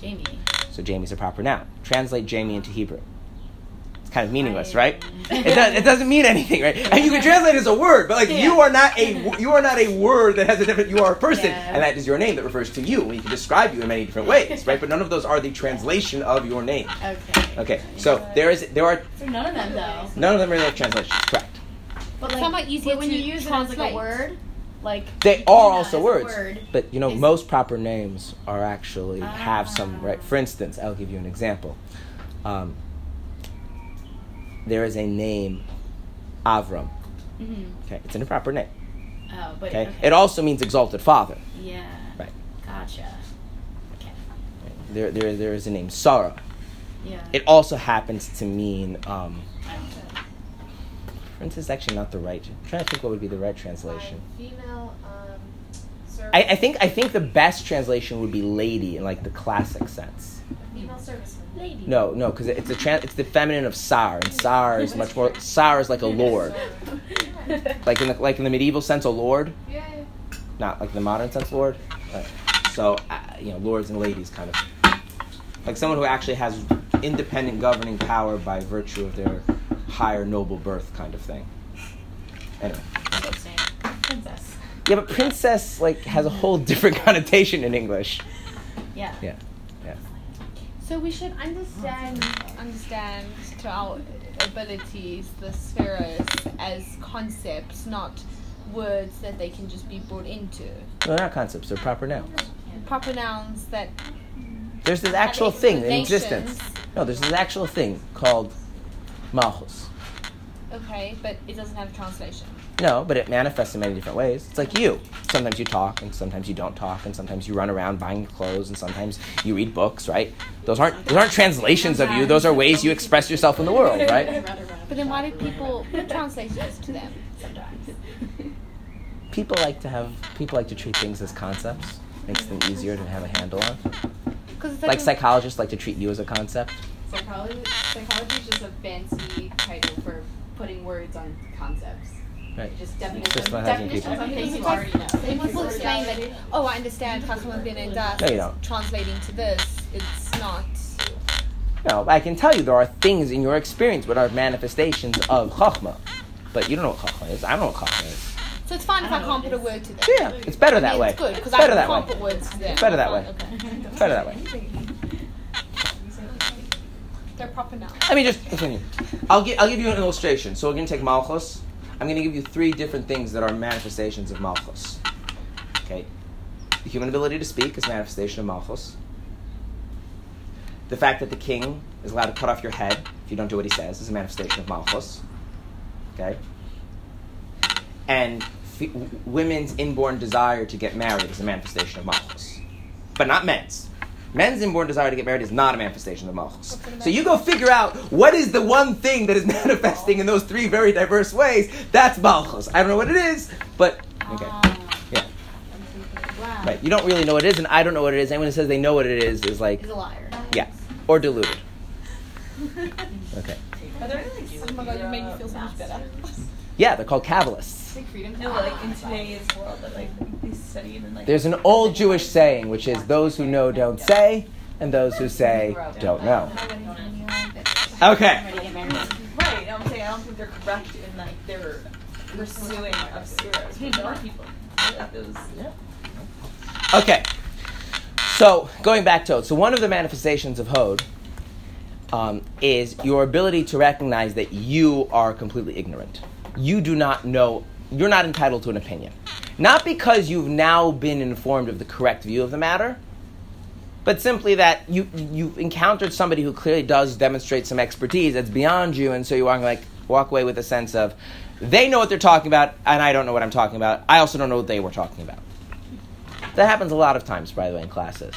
Jamie. So Jamie's a proper noun. Translate Jamie into Hebrew. It's kind of meaningless, Right. It, does, it doesn't mean anything, right? And you can translate it as a word, but like you are not a you are not a word that has a different. You are a person, Yeah. and that is your name that refers to you. We can describe you in many different ways, [LAUGHS] right? But none of those are the translation of your name. Okay. Okay, so there is there are So none of them though. none of them are like translations, correct? But It's like, not easier but when to you use it as like a word, like They are also words, word but you know is- most proper names are actually have some Ah. right. For instance, I'll give you an example. Um, there is a name, Avram. Mhm. Okay, it's an improper name. Oh, but Okay, okay. it also means exalted father. yeah. Right. Gotcha. Okay. There, there, there is a name Sarah. Yeah. It also happens to mean um, I. Prince is actually not the right. I'm trying to think what would be the right translation. Fine female um. I, I think I think the best translation would be lady in like the classic sense. female service. Lady. No, no, because it's a tran- it's the feminine of sar, and sar is much more. Sar is like a lord, [LAUGHS] like in the like in the medieval sense, a lord, Yeah, yeah. not like the modern sense, lord. Right. So uh, you know, lords and ladies, kind of like someone who actually has independent governing power by virtue of their higher noble birth, kind of thing. Anyway. Princess. Yeah, but princess like has a whole different [LAUGHS] connotation in English. Yeah. Yeah. Yeah. So we should understand understand to our abilities the spheres as concepts, not words that they can just be brought into. No, they're not concepts, they're proper nouns. Proper nouns that There's this actual thing in existence. No, there's this actual thing called malchus. okay, but it doesn't have a translation. No, but it manifests in many different ways. It's like you. Sometimes you talk, and sometimes you don't talk, and sometimes you run around buying clothes, and sometimes you read books, right? Those aren't those aren't translations of you. Those are ways you express yourself in the world, right? But then why do people put translations to them sometimes? People like to have people like to treat things as concepts. Makes them easier to have a handle on. Like psychologists like to treat you as a concept. Psychology, psychology is just a fancy title for putting words on concepts. Right. Just definitions, just not having definitions people. on things you already know. When people explain that, oh, I understand chachma binah and Daas No, you don't. translating to this, it's not. No, I can tell you there are things in your experience which are manifestations of chachma, but you don't know what chachma is. I don't know what chachma is. So it's fine if I can't put a word to that. Yeah, it's better I that mean, way. It's good because I better can't that way. put words to them. It's better that way. Okay. It's better that way. They're proper nouns. Let me just continue. I'll give I'll give you an illustration. So we're gonna take malchus. I'm gonna give you three different things that are manifestations of malchus. Okay, the human ability to speak is manifestation of malchus. The fact that the king is allowed to cut off your head if you don't do what he says is a manifestation of malchus. Okay, and f- women's inborn desire to get married is a manifestation of malchus, but not men's. Men's inborn desire to get married is not a manifestation of malchus. So you go figure out what is the one thing that is [LAUGHS] manifesting in those three very diverse ways. That's malchus. I don't know what it is, but okay, yeah, Wow. right. You don't really know what it is, and I don't know what it is. Anyone who says they know what it is is like, He's a liar. yeah, or deluded. [LAUGHS] Okay, Are there any like Oh my god, you made me feel so much better. yeah, they're called Kabbalists. like freedom? No, like in today's world that like they study and like There's an old Jewish saying, which is those who know don't say, and those who say don't know. Okay. Right, I'm saying I don't think they're correct in like their pursuing of spheres, but there are people. Okay. So going back to Hod, so one of the manifestations of Hod um, is your ability to recognize that you are completely ignorant. You do not know. You're not entitled to an opinion, not because you've now been informed of the correct view of the matter, but simply that you you've encountered somebody who clearly does demonstrate some expertise that's beyond you, and so you walk like walk away with a sense of they know what they're talking about, and I don't know what I'm talking about. I also don't know what they were talking about. That happens a lot of times, by the way, in classes,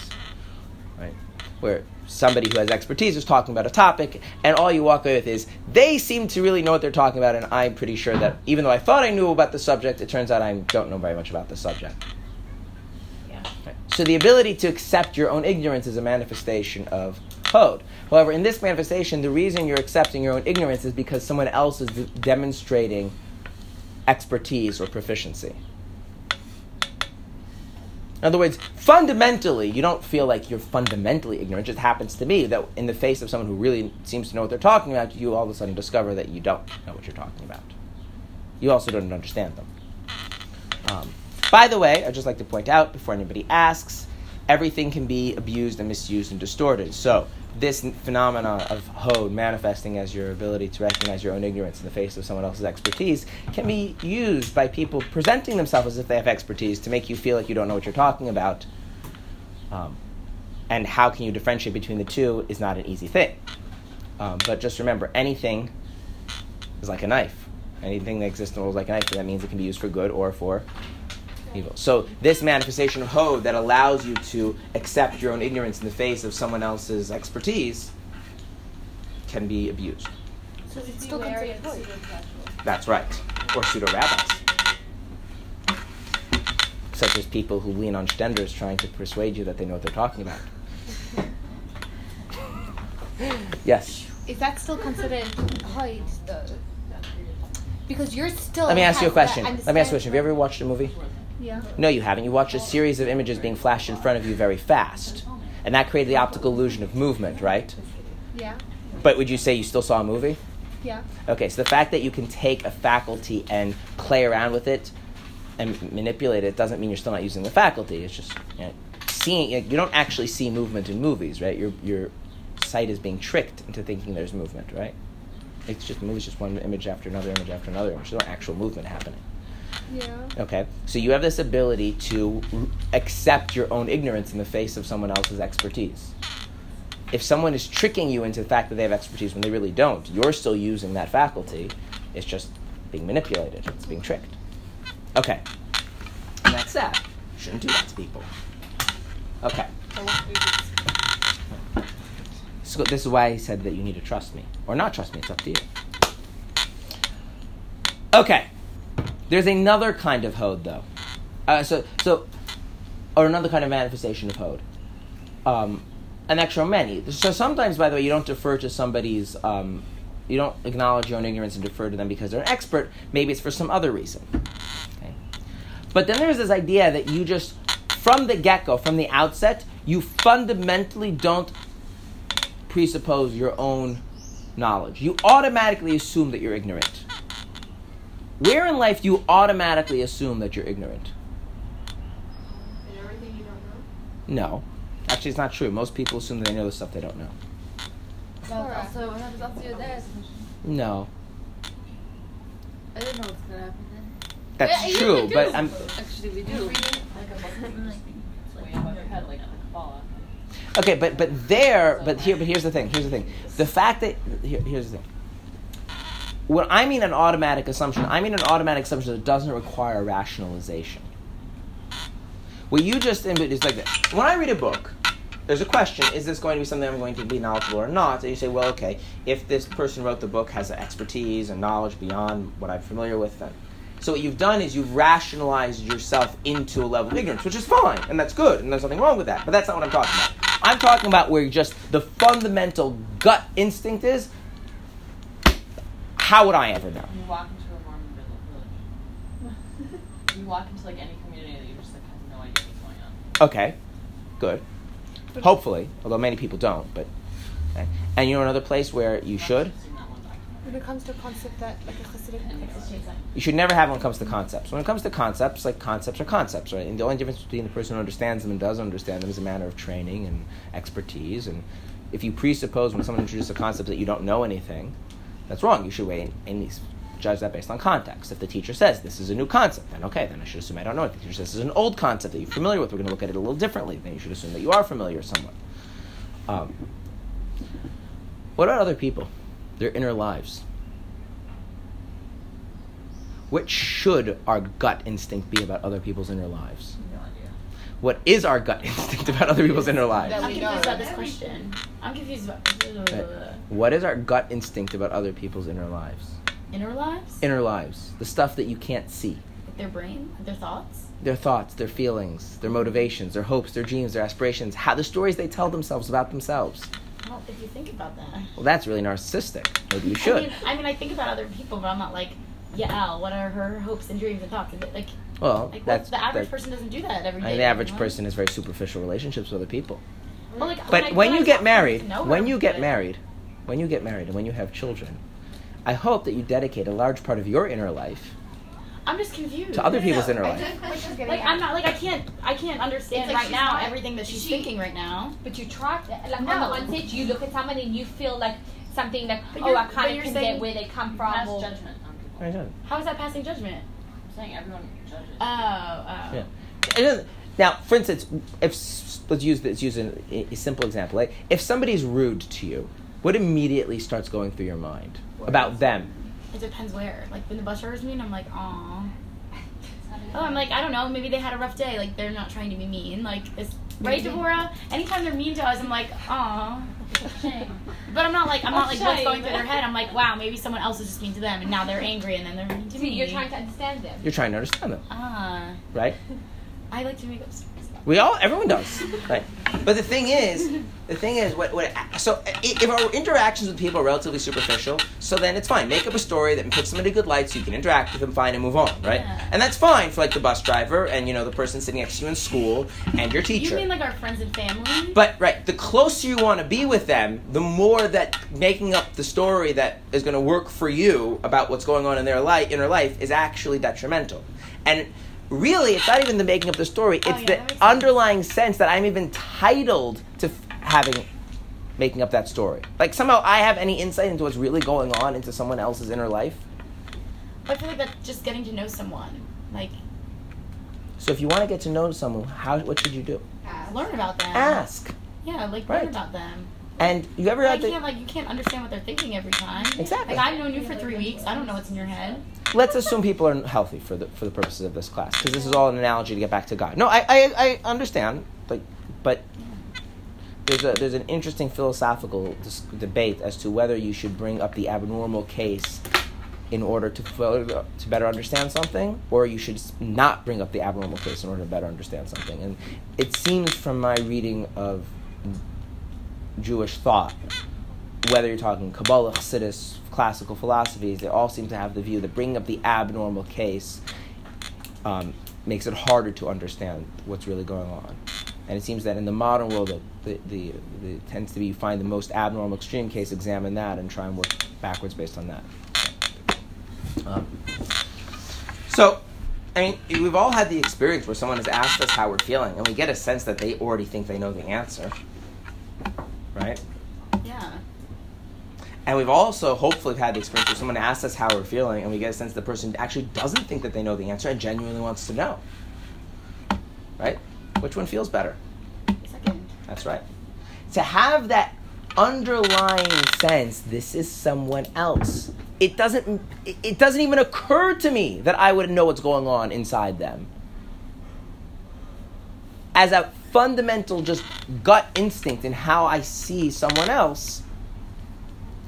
right? Where somebody who has expertise is talking about a topic, and all you walk away with is they seem to really know what they're talking about, and I'm pretty sure that even though I thought I knew about the subject, it turns out I don't know very much about the subject. Right. So the ability to accept your own ignorance is a manifestation of Hod. However, in this manifestation, the reason you're accepting your own ignorance is because someone else is de- demonstrating expertise or proficiency. In other words, fundamentally, you don't feel like you're fundamentally ignorant. It just happens to be that in the face of someone who really seems to know what they're talking about, you all of a sudden discover that you don't know what you're talking about. You also don't understand them. Um, by the way, I'd just like to point out before anybody asks, everything can be abused and misused and distorted. So, this n- phenomena of Hod manifesting as your ability to recognize your own ignorance in the face of someone else's expertise can be used by people presenting themselves as if they have expertise to make you feel like you don't know what you're talking about. Um, and how can you differentiate between the two is not an easy thing. Um, but just remember, anything is like a knife. Anything that exists in the world is like a knife. That means it can be used for good or for evil. So this manifestation of Hod that allows you to accept your own ignorance in the face of someone else's expertise can be abused. So it's still considered Hod. That's right. Or pseudo rabbis. Such as people who lean on shtenders trying to persuade you that they know what they're talking about. [LAUGHS] yes. Is that still considered Hod though? Because you're still. Let me ask you a question. Let me ask you a question. Have you ever watched a movie? Yeah. No, you haven't. You watched a series of images being flashed in front of you very fast. And that created the optical illusion of movement, right? Yeah. But would you say you still saw a movie? Yeah. Okay, so the fact that you can take a faculty and play around with it and manipulate it doesn't mean you're still not using the faculty. It's just you know, seeing. You don't actually see movement in movies, right? Your your sight is being tricked into thinking there's movement, right? It's just movies, just one image after another image after another image. There's no actual movement happening. Yeah. Okay, so you have this ability to accept your own ignorance in the face of someone else's expertise. If someone is tricking you into the fact that they have expertise when they really don't, you're still using that faculty. It's just being manipulated. It's being tricked. Okay, and that's that. Shouldn't do that to people. Okay. So this is why he said that you need to trust me or not trust me. It's up to you. Okay. There's another kind of Hod, though. Uh, so, so, or another kind of manifestation of Hod. Um, an extra many. So sometimes, by the way, you don't defer to somebody's. Um, you don't acknowledge your own ignorance and defer to them because they're an expert. Maybe it's for some other reason. Okay. But then there's this idea that you just, from the get go, from the outset, you fundamentally don't presuppose your own knowledge. You automatically assume that you're ignorant. Where in life do you automatically assume that you're ignorant? And everything you don't know. No. Actually, it's not true. Most people assume that they know the stuff they don't know. Torah. So what happens after you're dead? No. I didn't know what's gonna happen then. That's Yeah, true, can do. but I'm. Actually, we do. Like a bucket, like [LAUGHS] way above your head, like a Kabbalah. Okay, but but there, but here, but here's the thing. Here's the thing. The fact that here, here's the thing. When I mean an automatic assumption, I mean an automatic assumption that doesn't require rationalization. What you just input is like this. When I read a book, there's a question: Is this going to be something I'm going to be knowledgeable or not? And you say, well, okay, if this person wrote the book has expertise and knowledge beyond what I'm familiar with, then. So what you've done is you've rationalized yourself into a level of ignorance, which is fine, and that's good, and there's nothing wrong with that. But that's not what I'm talking about. I'm talking about where just the fundamental gut instinct is. How would I ever know? You walk into a Mormon village. you walk into like any community that you just like have no idea what's going on. Okay, good. Hopefully, although many people don't. But eh. and you know another place where you should. Seen that. When it comes to a concept that, like a Hasidic text. You should never have when it comes to concepts. When it comes to concepts, like concepts are concepts, right? And the only difference between the person who understands them and doesn't understand them is a matter of training and expertise. And if you presuppose when someone introduces a concept that you don't know anything, that's wrong. You should weigh and and judge that based on context. If the teacher says this is a new concept, then okay, then I should assume I don't know it. If the teacher says this is an old concept that you're familiar with, we're going to look at it a little differently. Then you should assume that you are familiar somewhat. Um, what about other people? Their inner lives. What should our gut instinct be about other people's inner lives? No idea. What is our gut [LAUGHS] instinct about other people's inner lives? That I'm we know. about this question. I'm confused about Right. What is our gut instinct about other people's inner lives? inner lives, Inner lives. The stuff that you can't see. Like their brain, their thoughts. Their thoughts, their feelings, their motivations, their hopes, their dreams, their aspirations, how the stories they tell themselves about themselves. I don't think you think about that. Well, that's really narcissistic. Maybe you I should. mean, I mean, I think about other people, but I'm not like, yeah, Al, what are her hopes and dreams and thoughts? Like, Well, like that's the average that- person doesn't do that every day. I mean, the average person has very superficial relationships with other people. Mm-hmm. Well, like, But I- when you get married, them to know when you get married, when you get married and when you have children, I hope that you dedicate a large part of your inner life I'm just confused. to other No, people's no. inner I life. think what she's getting Like at- I'm not like I can't I can't understand like right now not- everything that she's she- thinking right now. But you track that. Like on No. the one stage, you look at someone and you feel like something like, But oh, I but kind you're of can saying get where they come Pass from. or- judgment on people. How is that passing judgment? I'm saying everyone judges. Oh, oh. Yeah. And then- Now, for instance, if let's use let's use an, a simple example. Like if somebody's rude to you, what immediately starts going through your mind about them? It depends where. Like when the bus drivers mean, I'm like, aw. [LAUGHS] Oh, I'm like, I don't know. Maybe they had a rough day. Like they're not trying to be mean. Like this, right, Devorah? Anytime they're mean to us, I'm like, aw. Shame. [LAUGHS] But I'm not like I'm not like what's going through their head. I'm like, wow, maybe someone else is just mean to them, and now they're angry, and then they're mean to See, me. you're trying to understand them. You're trying to understand them, Ah, right? [LAUGHS] I like to make up stories. We all, everyone does, [LAUGHS] right? But the thing is, the thing is, what, what, so if our interactions with people are relatively superficial, so then it's fine. Make up a story that puts them in a good light so you can interact with them fine and move on, right? Yeah. And that's fine for like the bus driver and you know the person sitting next to you in school and your teacher. You mean like our friends and family? But right, the closer you want to be with them, the more that making up the story that is going to work for you about what's going on in their life, inner life, is actually detrimental. And really, it's not even the making up the story; oh, it's Oh, yeah, the underlying sense that I'm even entitled to f- having making up that story. Like somehow I have any insight into what's really going on into someone else's inner life. I feel like that's just getting to know someone. Like So if you want to get to know someone, how what should you do? learn about them. Ask. Yeah, like Right. learn about them. And you ever had can't like you can't understand what they're thinking every time. Exactly. Like I've known you for three weeks. I don't know what's in your head. let's assume people are healthy for the for the purposes of this class because this is all an analogy to get back to God. No, I I, I understand, like, but there's a there's an interesting philosophical dis- debate as to whether you should bring up the abnormal case in order to to better understand something, or you should not bring up the abnormal case in order to better understand something. And it seems from my reading of Jewish thought whether you're talking Kabbalah, Chassidus, classical philosophies, they all seem to have the view that bringing up the abnormal case um, makes it harder to understand what's really going on. And it seems that in the modern world, the, the, the, tends to be you find the most abnormal extreme case, examine that, and try and work backwards based on that. Um, so, I mean, we've all had the experience where someone has asked us how we're feeling, and we get a sense that they already think they know the answer, right? Yeah. And we've also hopefully had the experience where someone asks us how we're feeling, and we get a sense the person actually doesn't think that they know the answer and genuinely wants to know. Right? Which one feels better? Second. That's right. To have that underlying sense, this is someone else. It doesn't. It doesn't even occur to me that I would know what's going on inside them. As a fundamental, just gut instinct in how I see someone else.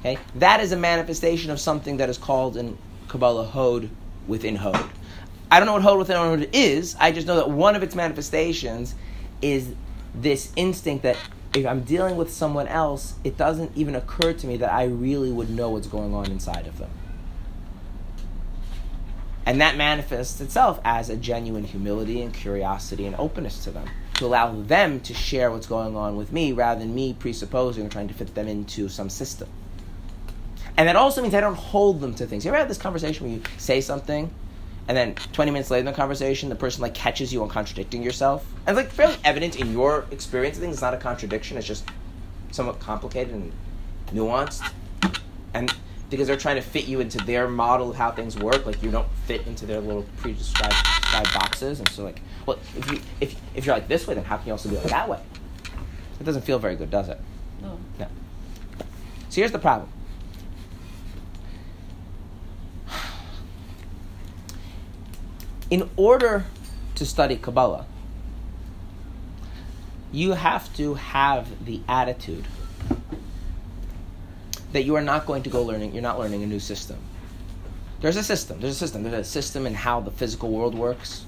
Okay, that is a manifestation of something that is called in Kabbalah Hod within Hod. I don't know what Hod within Hod is. I just know that one of its manifestations is this instinct that if I'm dealing with someone else, it doesn't even occur to me that I really would know what's going on inside of them. And that manifests itself as a genuine humility and curiosity and openness to them, to allow them to share what's going on with me rather than me presupposing or trying to fit them into some system. And that also means I don't hold them to things. You ever had this conversation where you say something, and then 20 minutes later in the conversation, the person like catches you on contradicting yourself? And it's like fairly evident in your experience of things. It's not a contradiction. It's just somewhat complicated and nuanced. And because they're trying to fit you into their model of how things work, like you don't fit into their little pre-described described boxes. And so like, well, if you if if you're like this way, then how can you also be like that way? It doesn't feel very good, does it? No. No. So here's the problem. In order to study Kabbalah, you have to have the attitude that you are not going to go learning, you're not learning a new system. There's a system, there's a system, there's a system in how the physical world works.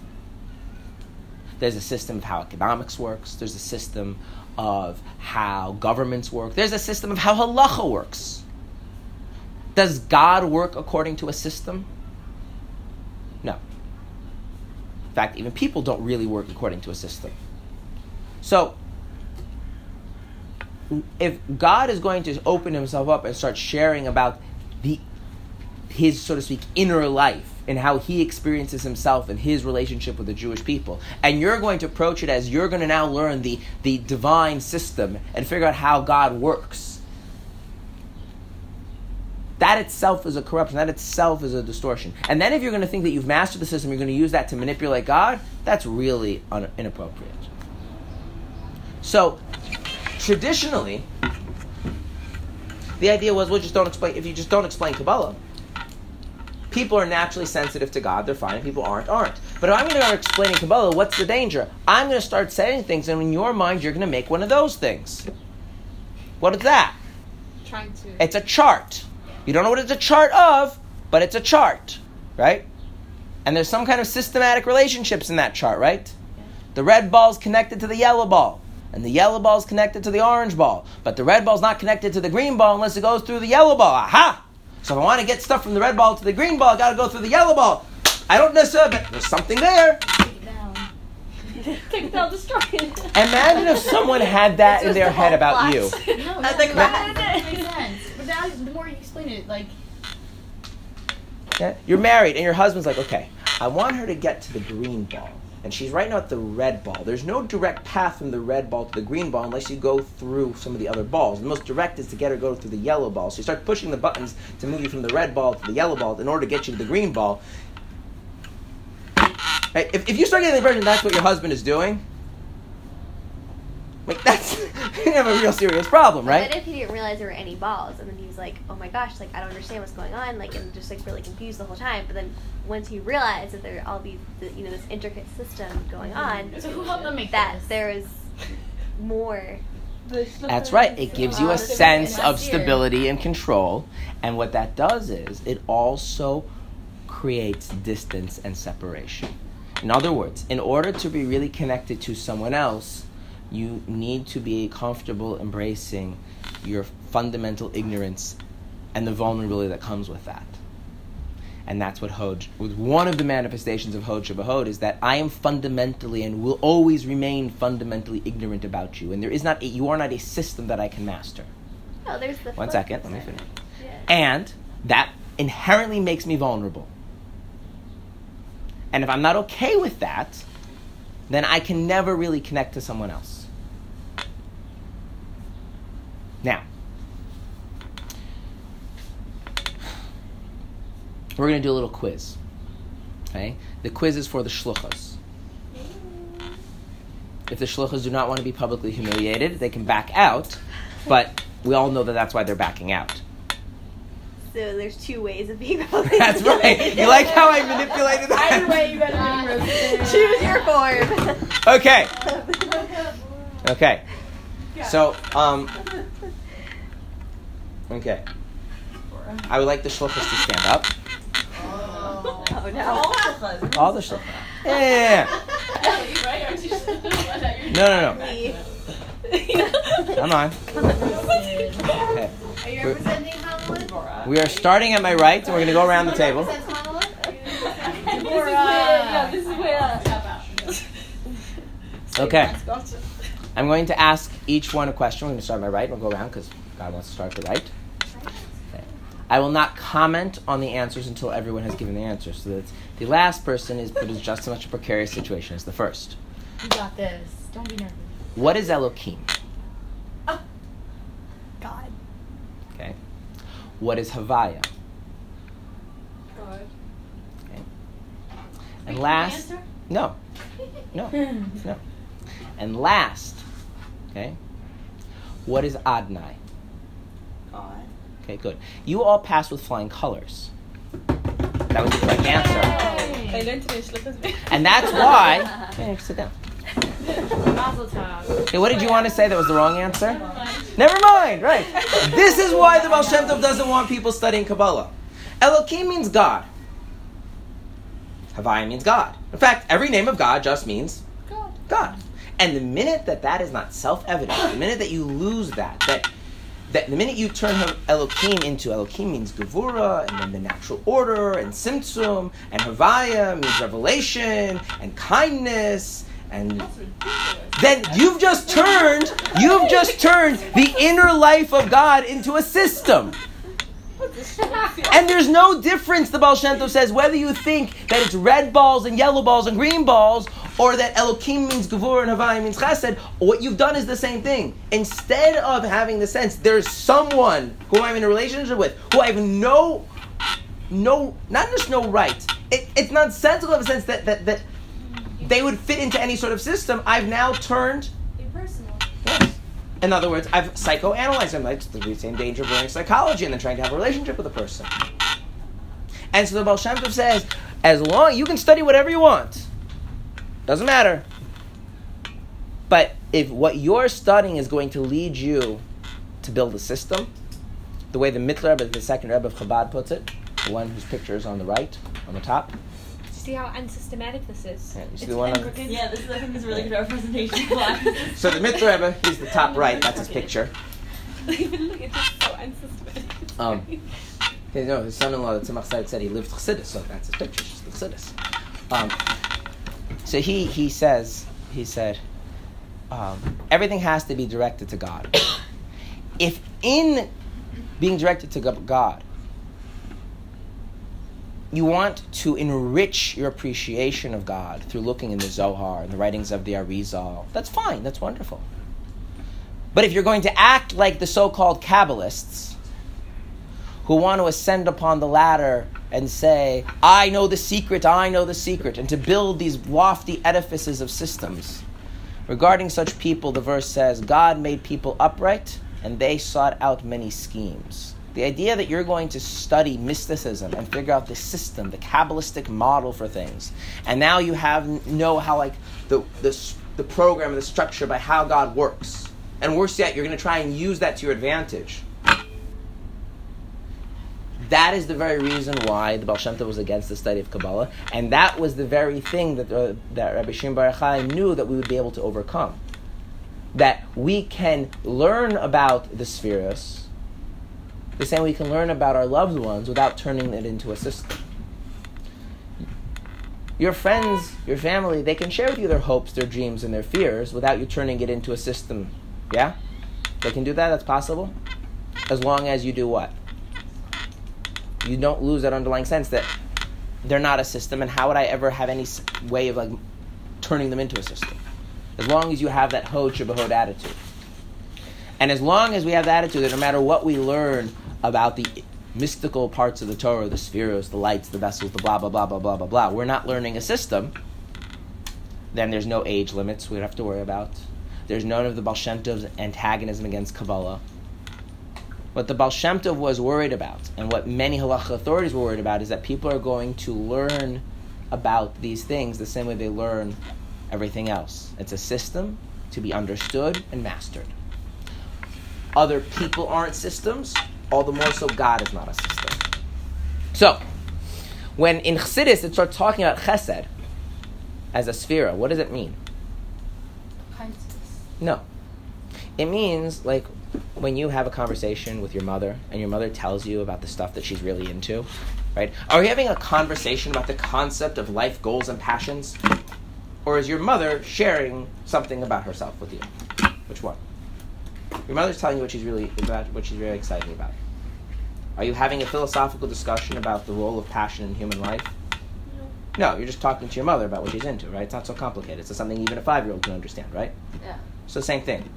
There's a system of how economics works. There's a system of how governments work. There's a system of how halacha works. Does God work according to a system? No. In fact, even people don't really work according to a system. So, if God is going to open himself up and start sharing about his so to speak inner life and how he experiences himself and his relationship with the Jewish people. And you're going to approach it as you're going to now learn the the divine system and figure out how God works. That itself is a corruption. That itself is a distortion. And then if you're going to think that you've mastered the system you're going to use that to manipulate God that's really un- inappropriate. So traditionally, the idea was, well, just don't explain. If you just don't explain Kabbalah, people are naturally sensitive to God. They're fine. And people aren't, aren't. But if I'm going to start explaining Kabbalah, what's the danger? I'm going to start saying things, and in your mind, you're going to make one of those things. What is that? Trying to. It's a chart. You don't know what it's a chart of, but it's a chart, right? And there's some kind of systematic relationships in that chart, right? The red ball's connected to the yellow ball, and the yellow ball's connected to the orange ball, but the red ball's not connected to the green ball unless it goes through the yellow ball. Aha! So if I want to get stuff from the red ball to the green ball, I got to go through the yellow ball. I don't necessarily, but there's something there. Take [LAUGHS] it down, destroy it. Imagine if someone had that in their head about you. [LAUGHS] No, At the no, class. that makes sense. But now, the more you explain it, like, Yeah? You're married, and your husband's like, okay, I want her to get to the green ball. And she's right now at the red ball. There's no direct path from the red ball to the green ball unless you go through some of the other balls. The most direct is to get her go through the yellow ball. So you start pushing the buttons to move you from the red ball to the yellow ball in order to get you to the green ball. If, if you start getting the impression that's what your husband is doing, like that's [LAUGHS] you have a real serious problem, right? What if he didn't realize there were any balls, and then he was like, "Oh my gosh, like I don't understand what's going on," like and just like really confused the whole time. But then once he realized that there are all these, the, you know, this intricate system going mm-hmm. on, so who helped them make that this? there is more. That's right. It gives you a sense of stability and control. And what that does is it also creates distance and separation. In other words, in order to be really connected to someone else, you need to be comfortable embracing your fundamental ignorance and the vulnerability that comes with that. And that's what Hod, one of the manifestations of Hod shebeHod is that I am fundamentally and will always remain fundamentally ignorant about you. And there is not a, you are not a system that I can master. Oh, there's the. One second, let me finish. Yeah. And that inherently makes me vulnerable. And if I'm not okay with that, then I can never really connect to someone else. Now, we're going to do a little quiz. Okay? The quiz is for the shluchas. If the shluchas do not want to be publicly humiliated, they can back out, but we all know that that's why they're backing out. So there's two ways of being. [LAUGHS] Public. That's right. You like how I manipulated that? Either way, you gotta be roasted. [LAUGHS] [LAUGHS] Choose your form. Okay. Okay. So, um, okay. I would like the shluchas to stand up. oh no. All shluchas. All the shluchas. Yeah. [LAUGHS] [LAUGHS] No, no, no. [LAUGHS] Me. Come on. Okay. Are you We're- representing Hollywood? We are starting at my right, and we're going to go around the table. Represents Hollywood? yeah, this. Okay. I'm going to ask each one a question. We're going to start my right. We'll go around because God wants to start the right. Okay. I will not comment on the answers until everyone has given the answers. So that the last person is put in just as much a precarious situation as the first. You got this. Don't be nervous. What is Elohim? Ah. God. Okay. What is Havaya? God. Okay. And last, no, no, [LAUGHS] no. And last, okay. What is Adnai? God. Okay, good. You all passed with flying colors. That was the correct answer. I learned today shluchas. And that's why. [LAUGHS] Okay, sit down. Mazel tov. Okay, what did you want to say that was the wrong answer? Never mind, right. This is why the Baal Shem Tov doesn't want people studying Kabbalah. Elohim means God. Havaya means God. In fact, every name of God just means God. God. And the minute that that is not self-evident, the minute that you lose that, that, that the minute you turn Elohim into Elohim means Gevura, and then the natural order, and Tzimtzum, and Havaya means revelation, and kindness, and then you've just turned, you've just turned the inner life of God into a system. [LAUGHS] And there's no difference, the Baal Shem Tov says, whether you think that it's red balls and yellow balls and green balls, or that Elohim means Gevura and Havaya means Chesed, what you've done is the same thing. Instead of having the sense there's someone who I'm in a relationship with, who I have no, no, not just no right, it, it's nonsensical of a sense that, that, that they would fit into any sort of system, I've now turned. In other words, I've psychoanalyzed them. Like the same danger of learning psychology and then trying to have a relationship with a person. And so the Baal Shem Tov says, as long you can study whatever you want, doesn't matter. But if what you're studying is going to lead you to build a system, the way the Mittler the second Rebbe of Chabad puts it, the one whose picture is on the right, on the top. See how unsystematic this is. Yeah, you see It's the one on- crooked. Yeah, this is, I think this is a really good representation of. So the Mittler Rebbe, he's the top right, that's his picture. Even [LAUGHS] look, it's just so unsystematic. It's Um. You know, his son-in-law, the Tzemach Tzedek, said he lived Chassidus, so that's his picture, just the Chassidus. Um, so he, he says, he said, um, everything has to be directed to God. [COUGHS] if in being directed to God, you want to enrich your appreciation of God through looking in the Zohar and the writings of the Arizal, that's fine, that's wonderful. But if you're going to act like the so-called Kabbalists, who want to ascend upon the ladder and say, I know the secret, I know the secret, and to build these lofty edifices of systems. Regarding such people, the verse says, God made people upright, and they sought out many schemes. The idea that you're going to study mysticism and figure out the system, the Kabbalistic model for things, and now you have know how like the the, the program and the structure by how God works, and worse yet, you're going to try and use that to your advantage. That is the very reason why the Baal Shem Tov was against the study of Kabbalah, and that was the very thing that, uh, that Rabbi Shimon Bar Yochai knew that we would be able to overcome. That we can learn about the spheres, the same way we can learn about our loved ones without turning it into a system. Your friends, your family, they can share with you their hopes, their dreams, and their fears without you turning it into a system. Yeah? They can do that, that's possible. As long as you do what? you don't lose that underlying sense that they're not a system, and how would I ever have any way of like turning them into a system? As long as you have that Hod shebeHod attitude, and as long as we have the attitude that no matter what we learn about the mystical parts of the Torah, the sefiros, the lights, the vessels, the blah blah blah blah blah blah blah, we're not learning a system. Then there's no age limits we have to worry about. There's none of the Baal Shem Tov's antagonism against Kabbalah. What the Baal Shem Tov was worried about, and what many halacha authorities were worried about, is that people are going to learn about these things the same way they learn everything else. It's a system to be understood and mastered. Other people aren't systems, all the more so God is not a system. So, when in Chassidus it starts talking about chesed as a sefira, what does it mean? No. It means like when you have a conversation with your mother and your mother tells you about the stuff that she's really into, right? Are you having a conversation about the concept of life goals and passions? Or is your mother sharing something about herself with you? Which one? Your mother's telling you what she's really about what she's really excited about. Are you having a philosophical discussion about the role of passion in human life? No, No, you're just talking to your mother about what she's into, right? It's not so complicated. It's something even a five year old can understand, right? Yeah. So same thing.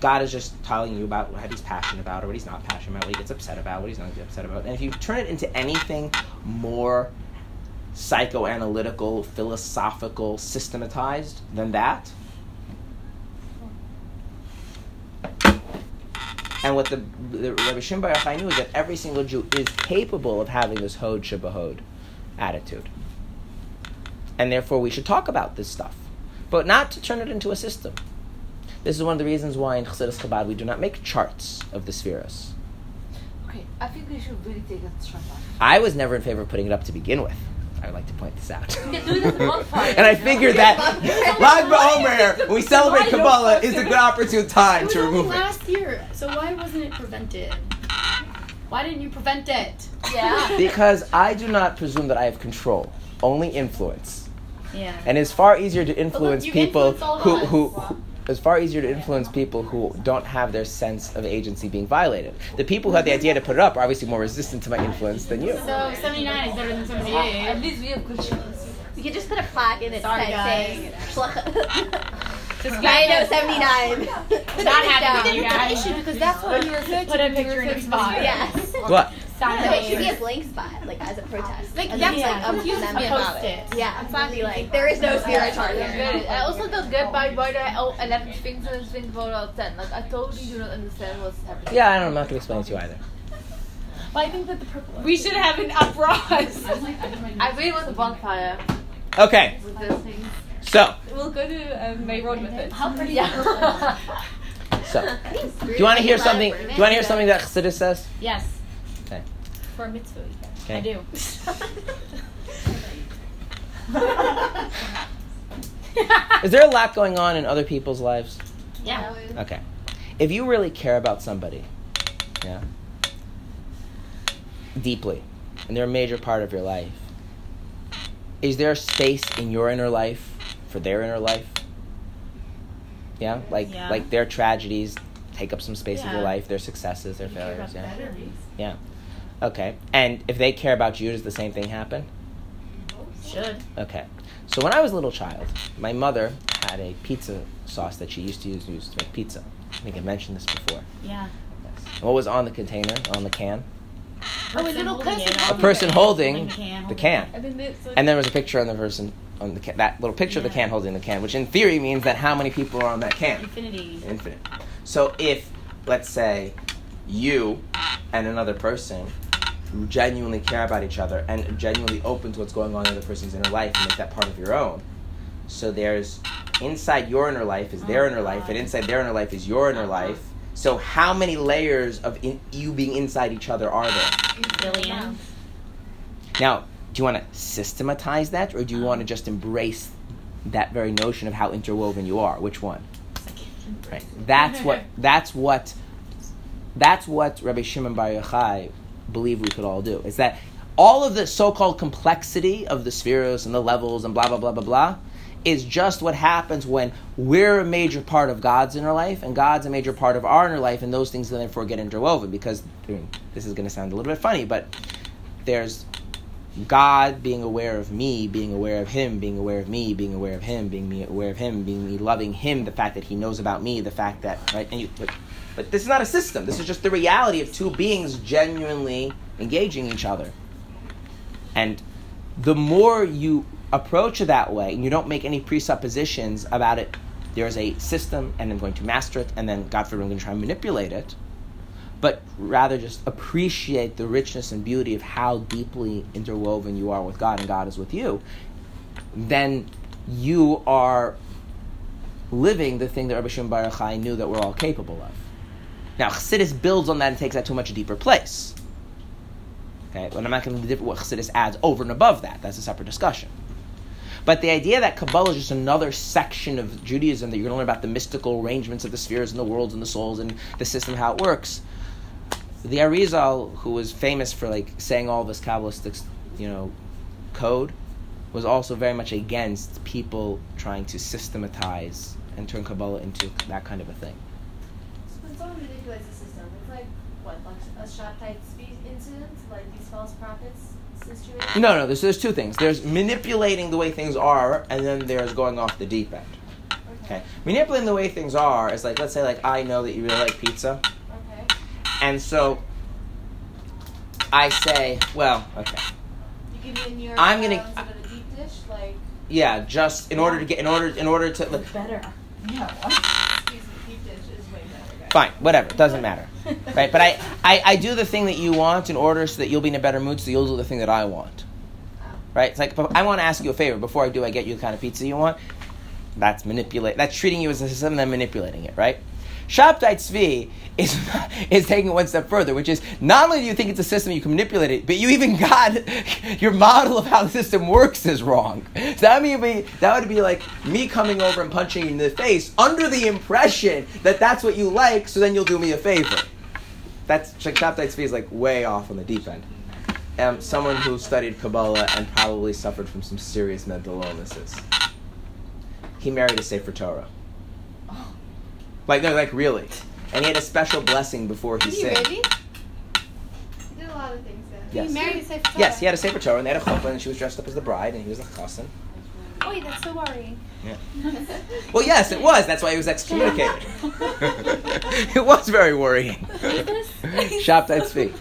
God is just telling you about what he's passionate about or what he's not passionate about, what he gets upset about, what he's not upset about. And if you turn it into anything more psychoanalytical, philosophical, systematized than that, and what the, the Rabbi Shimon Bar Yochai knew is that every single Jew is capable of having this Hod shebeHod attitude. And therefore we should talk about this stuff. But not to turn it into a system. This is one of the reasons why in Chassidus Chabad we do not make charts of the spheres. Okay, I think we should really take a time. I was never in favor of putting it up to begin with. I would like to point this out. [LAUGHS] We can do it at the bonfire. and I figured that [LAUGHS] Lag BaOmer, when we celebrate Kabbalah, is a good opportune time It was to only remove it. last year, so why wasn't it prevented? Why didn't you prevent it? Yeah. [LAUGHS] Because I do not presume that I have control, only influence. Yeah. And it's far easier to influence you people influence all of who, who, it's far easier to influence people who don't have their sense of agency being violated. The people who had the idea to put it up are obviously more resistant to my influence than you. So 79 is better than 78. At least we have good shoes. We could just put a plaque in it Sorry, saying, Just I know 79. Not happy with you Down. guys. Because that's what you were searching. Put a picture in the spot. Yes. What? No, it should be a blank spot, like as a protest. Like, As that's in, like, a confuses me member. about it. Yeah, exactly. Like there is no spirit chart Good. here. I also don't get why why there are 11 things and things 4 out of 10. Like, I totally do not understand what's happening. Yeah, I don't, I'm not going to explain it to you either. Well, I think that the purple. We should have an uprise. [LAUGHS] I really want a bonfire Okay, with those things. so we'll go to um, Meron with it. How pretty. Yeah. [LAUGHS] So, [LAUGHS] do you want to hear something? Do you want to hear something that Chassidus says? Yes. Okay. For a mitzvah, you. Okay. I do. Is there a lot going on in other people's lives? yeah. Okay. If you really care about somebody, yeah, deeply, and they're a major part of your life, is there space in your inner life for their inner life? Yeah, like Yeah. like their tragedies take up some space of your life, their successes, their failures. Yeah. Better be. Yeah. Okay. And if they care about you, does the same thing happen? Should. Okay. So when I was a little child, my mother had a pizza sauce that she used to use, use to make pizza. I think I mentioned this before. Yeah. Yes. What was on the container, on the can? Oh, a little holding person. it A person holding the can. the can. And then like, And there was a picture on the person on the can, that little picture of the can holding the can, which in theory means that how many people are on that can? Infinity. Infinite. So if, let's say, you and another person who genuinely care about each other and genuinely open to what's going on in the other person's inner life and make that part of your own. So there's inside your inner life is their inner life, and inside their inner life is your inner uh-huh. life. So how many layers of in, you being inside each other are there? Billion. Now, do you want to systematize that, or do you want to just embrace that very notion of how interwoven you are? Which one? Right. That's what. That's what. That's what Rabbi Shimon Bar Yochai believed we could all do. Is that all of the so-called complexity of the spheres and the levels and blah blah blah blah blah is just what happens when we're a major part of God's inner life and God's a major part of our inner life, and those things therefore get interwoven. Because I mean, this is going to sound a little bit funny, but there's God being aware of me, being aware of Him, being aware of me, being aware of Him, being me aware of Him, being me loving Him, the fact that He knows about me, the fact that right, and you, but, this is not a system. This is just the reality of two beings genuinely engaging each other. And the more you approach it that way, and you don't make any presuppositions about it, there's a system, and I'm going to master it, and then God forbid I'm going to try and manipulate it but rather just appreciate the richness and beauty of how deeply interwoven you are with God and God is with you, then you are living the thing that Rabbi Shimon Bar Yochai knew that we're all capable of. Now, Chassidus builds on that and takes that to a much deeper place. Okay, but I'm not going to do what Chassidus adds over and above that. That's a separate discussion. But the idea that Kabbalah is just another section of Judaism that you're going to learn about the mystical arrangements of the spheres and the worlds and the souls and the system, how it works. The Arizal, who was famous for like saying all this Kabbalistic, you know, code, was also very much against people trying to systematize and turn Kabbalah into that kind of a thing. When someone manipulates the system, it's like what, like a shot type speed incident, like these false prophets situation. No, no. There's, there's two things. There's manipulating the way things are, and then there's going off the deep end. Okay. Manipulating the way things are is like, let's say, like I know that you really like pizza, Okay. and so I say, well, okay, You give me a New York I'm gonna- uh, instead of a deep dish, like yeah, just in order to get, in order, in order to, like, Better. Yeah. What? excuse me, deep dish is way better. Guys. Fine, whatever, doesn't matter, right? But I, I, I do the thing that you want in order so that you'll be in a better mood, so you'll do the thing that I want, right? It's like I want to ask you a favor before I do. I get you the kind of pizza you want. That's manipulate. That's treating you as a system, then manipulating it, right? Shabtai Tzvi is [LAUGHS] is taking it one step further, which is not only do you think it's a system you can manipulate it, but you even [LAUGHS] got your model of how the system works is wrong. So that would be that would be like me coming over and punching you in the face under the impression that that's what you like, so then you'll do me a favor. That's Shabtai Tzvi is like way off on the deep end. Um, someone who studied Kabbalah and probably suffered from some serious mental illnesses. He married a Sefer Torah. Like no, like really, and he had a special blessing before he Did he sang. really? You did a lot of things there. Yes. He married a Sefer Torah. Yes, he had a Sefer Torah, and they had a chuppah, and she was dressed up as the bride, and he was the chassan. Wait, that's so worrying. Yeah. [LAUGHS] Well, yes, it was. That's why he was excommunicated. [LAUGHS] [LAUGHS] it was very worrying. Shabtai Tzvi.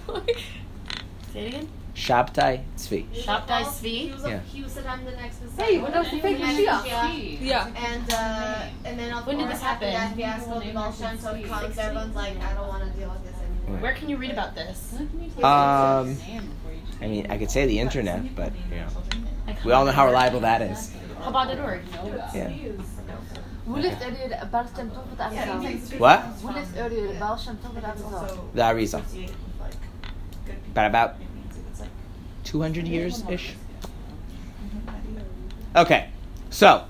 Say it again. Shabtai Tzvi. Shabtai He was, Yeah. he was said I'm the next Messiah. Hey, what else you think? And Mashiach. Mashiach. Yeah. And uh, and then of When did this happen? that fiasco with Baal Shem Tov comes, everyone's like, I don't want to deal with this anymore. Where can you read about this? Um, I mean, I could say the internet, but you know, we all know how reliable that is. Chabad.org. Yeah. Who lived earlier, the Baal Shem Tov with Arizal? What? Who lived earlier, the Baal Shem Tov with Arizal? The Arizal. associated with like good people. About about It means it's like 200 years ish. Okay, so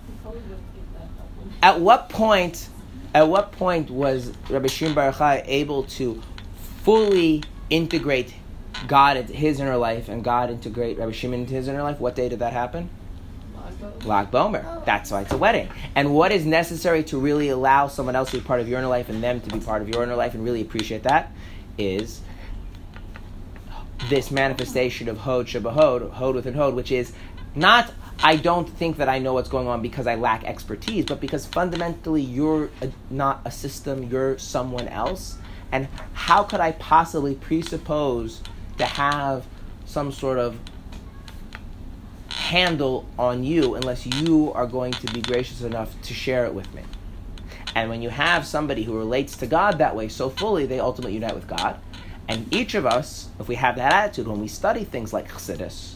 at what point, at what point was Rabbi Shimon Bar Yochai able to fully integrate God into his inner life and God integrate Rabbi Shimon into his inner life? What day did that happen? Lag Baomer. That's why it's a wedding. And what is necessary to really allow someone else to be part of your inner life and them to be part of your inner life and really appreciate that is this manifestation of Hod shebeHod, Hod within Hod, which is not, I don't think that I know what's going on because I lack expertise, but because fundamentally you're a, not a system, you're someone else. And how could I possibly presuppose to have some sort of handle on you unless you are going to be gracious enough to share it with me? And when you have somebody who relates to God that way so fully, they ultimately unite with God. And each of us, if we have that attitude, when we study things like Chassidus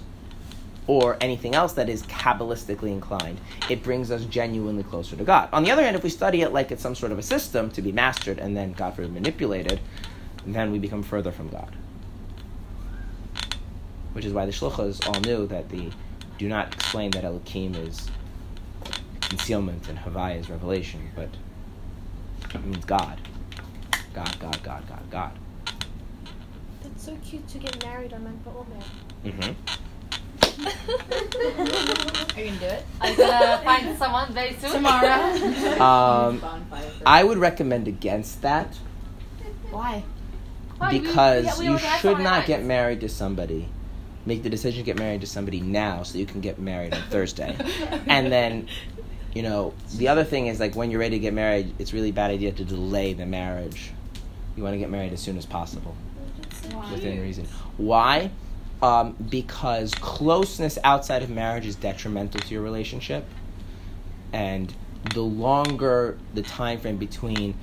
or anything else that is Kabbalistically inclined, it brings us genuinely closer to God. On the other hand, if we study it like it's some sort of a system to be mastered and then, God forbid, manipulated, then we become further from God. Which is why the Shluchas all knew that the do not explain that Elohim is concealment and Havai is revelation, but it means God. God, God, God, God, God. That's so cute to get married on Lag Baomer. Mm-hmm. Are you gonna do it? I'm gonna find someone very soon? Tomorrow. [LAUGHS] Um, I would recommend against that Why? Why? We- we- because we you should not get married to somebody. Make the decision to get married to somebody now so you can get married on Thursday. and then, you know, the other thing is like when you're ready to get married, it's really a bad idea to delay the marriage. You want to get married as soon as possible. Within reason. Why? Um, because closeness outside of marriage is detrimental to your relationship, and the longer the time frame between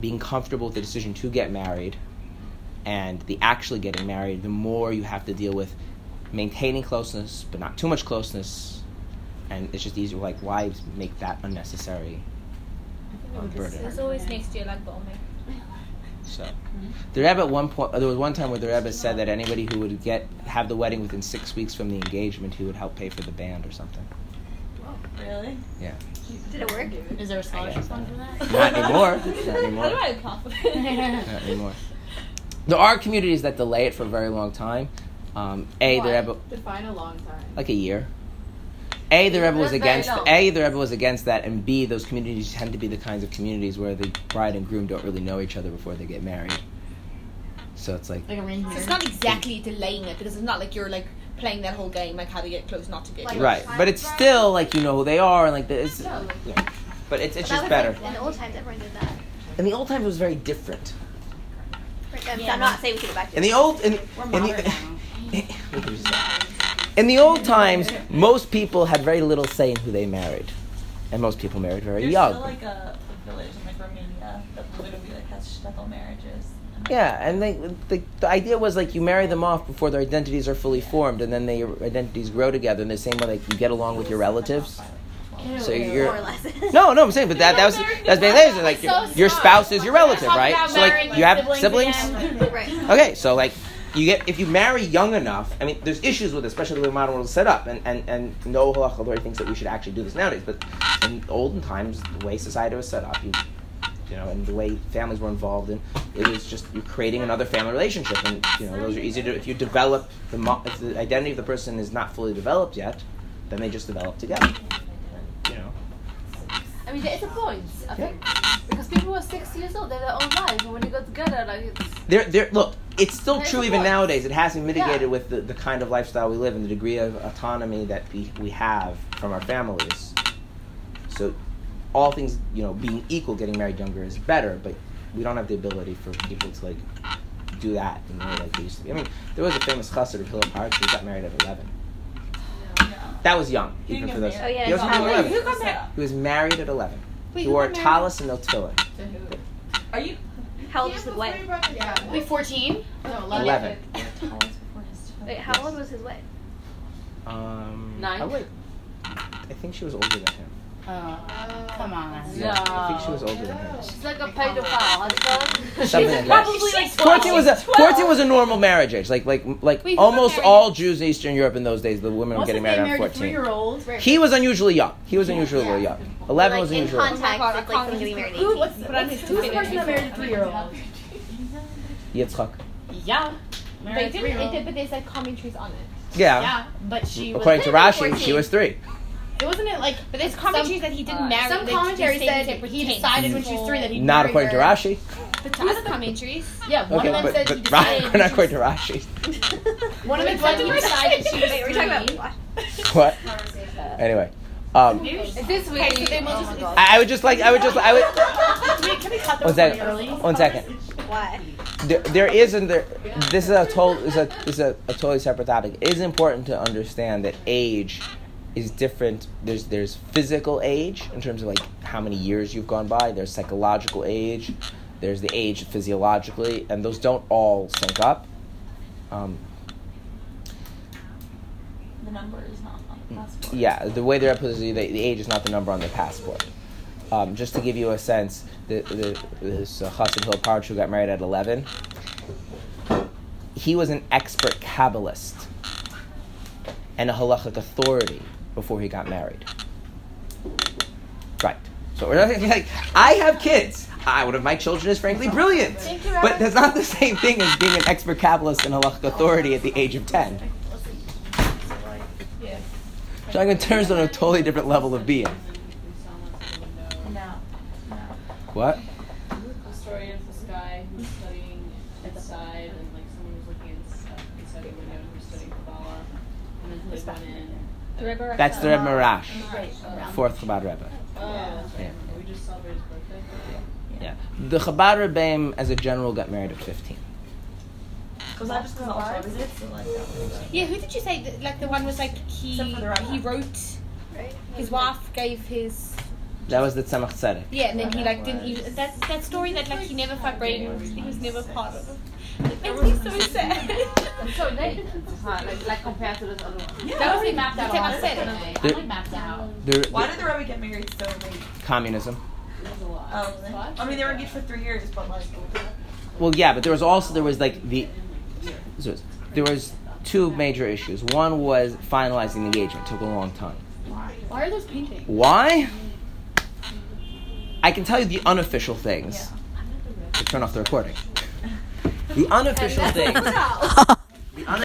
being comfortable with the decision to get married and the actually getting married, the more you have to deal with maintaining closeness, but not too much closeness, and it's just easier. Like, why make that unnecessary burden? There's always next year Lag Baomer. So, the Rebbe at one point, there was one time where the Rebbe said that anybody who would get have the wedding within six weeks from the engagement, he would help pay for the band or something. Wow, really? Yeah, Did it work? Is there a scholarship fund for that? not anymore. [LAUGHS] Not anymore. Not anymore. There are communities that delay it for a very long time. Um, a the Why? Rebbe Define a long time. like a year. A the Rebbe was against. A the Rebbe was against that, and B those communities tend to be the kinds of communities where the bride and groom don't really know each other before they get married. So it's like Like So it's not exactly delaying it because it's not like you're like playing that whole game like how to get close, not to get Like- close. right, but it's still like you know who they are and like this. No, Yeah. But it's it's That just better. Like, in the old times, everyone did that. In the old times, it was very different. Like, I'm, I'm not saying we should go back to In the old, in, in the, [LAUGHS] in the old times, most people had very little say in who they married, and most people married very There's young. still like a, a village in like Romania that literally like has shtetl marriages. Yeah, and they, the, the idea was like you marry them off before their identities are fully formed, and then their identities grow together in the same way like you get along with your relatives. So More you're or less. [LAUGHS] no, no, I'm saying, but that that was that's being lazy. Like your, your spouse is your relative, right? So like you have siblings siblings. [LAUGHS] right. Okay, so like you get if you marry young enough. I mean, there's issues with it, especially the way modern world is set up, and and and no halacha thinks that we should actually do this nowadays. But in olden times, the way society was set up, you you know, and the way families were involved in, it was just you're creating another family relationship, and you know those are easy to if you develop the if the identity of the person is not fully developed yet, then they just develop together. I mean, there is a point, I think. Because people are six years old, they have their own lives, and when they go together, like, it's. There, there. Look, it's still There's true even point. nowadays. It has been mitigated Yeah. with the, the kind of lifestyle we live and the degree of autonomy that we, we have from our families. So, all things you know, being equal, getting married younger is better. But we don't have the ability for people to like do that in the way like they used to be. I mean, there was a famous chassid of Hillel Paritcher who got married at eleven. That was young, He even for those. Oh, yeah, he was it's only 11. Who got married? He was married at eleven. Wait, he wore a got tallis and no tefillin. To who? Are you? How old was the wife? Yeah. Wait, 14? No, Eleven. Wait, how old was his wife? Um, Nine. I would. I think she was older than him. Oh, come on. Yeah, I think she was older than her. She's like a pedophile. How's it called? Something like that. Probably like 14 was a 14 was a normal marriage age. Like like like Wait, almost all Jews in Eastern Europe in those days, the women were getting married married at 14. three-year-old? He was unusually young. He was unusually Yeah. young. 11 like was in unusual. context, Oh it's I like can't someone getting married at Who? 18. What's Put who's the person that married a three-year-old? Yitzchak. Yeah. They didn't, three-year-old. it did, but there's like commentaries on it. Yeah. Yeah, but she was. According to Rashi, she was 3. It wasn't it like. But there's commentaries that he didn't uh, marry. some they- commentary said separate he decided when she was three that he Not according to Rashi. The other commentaries. Yeah, one Okay, of them but, said but he Ra- decided. [LAUGHS] not according to Rashi. [LAUGHS] one of them said he decided she was Wait, we're talking about What? Anyway. Um, Is this really? Okay, so they will oh just- my I, I would just like I would just I would Can we, can we cut one those second. early? One second. Why? there, there is and there this is a total is a is a, a totally separate topic. It is important to understand that age is different. There's there's physical age in terms of like how many years you've gone by. There's psychological age. There's the age physiologically, and those don't all sync up. Um, The number is not on the passport. yeah, the way they're put, the, the age is not the number on the passport. Um, just to give you a sense, the, the, this uh, Chassid Hillel Paritcher who got married at 11, he was an expert Kabbalist and a halachic authority before he got married. Right. So like, I have kids. I one of my children is frankly brilliant. But that's not the same thing as being an expert Kabbalist and halachic authority at the age of 10. So I'm in terms on a totally different level of being. What? The story of this guy who's studying inside, and like someone was looking inside, inside the window and he was studying Kabbalah, and then he went in. That's the Rebbe Maharash, Oh, fourth Chabad Rebbe. Oh, that's right. Yeah. We just celebrated his birthday. Yeah. The Chabad Rebbeim, as a general, got married at 15. Was that just because all Shabbos is? So like that was Yeah, who did you say? That, like the one was like he Except for the rabbi. he wrote. His wife gave his That was the Tzemach Tzedek. yeah, and then he like didn't even that that story that like he never fucked Braden. He was never part of it. It makes me so sad. That's so late. Huh, like, like compared to this other one. That was really mapped out. That's a what I said. I The- like mapped out. The, Why did the Rebbe get married so late? communism. Um, I mean, they were engaged for three years, but like. Well, yeah, but there was also there was like the there was two major issues. One was finalizing the engagement. Took a long time. Why why are those paintings? Why? I can tell you the unofficial things. To turn off the recording. The unofficial things. [LAUGHS]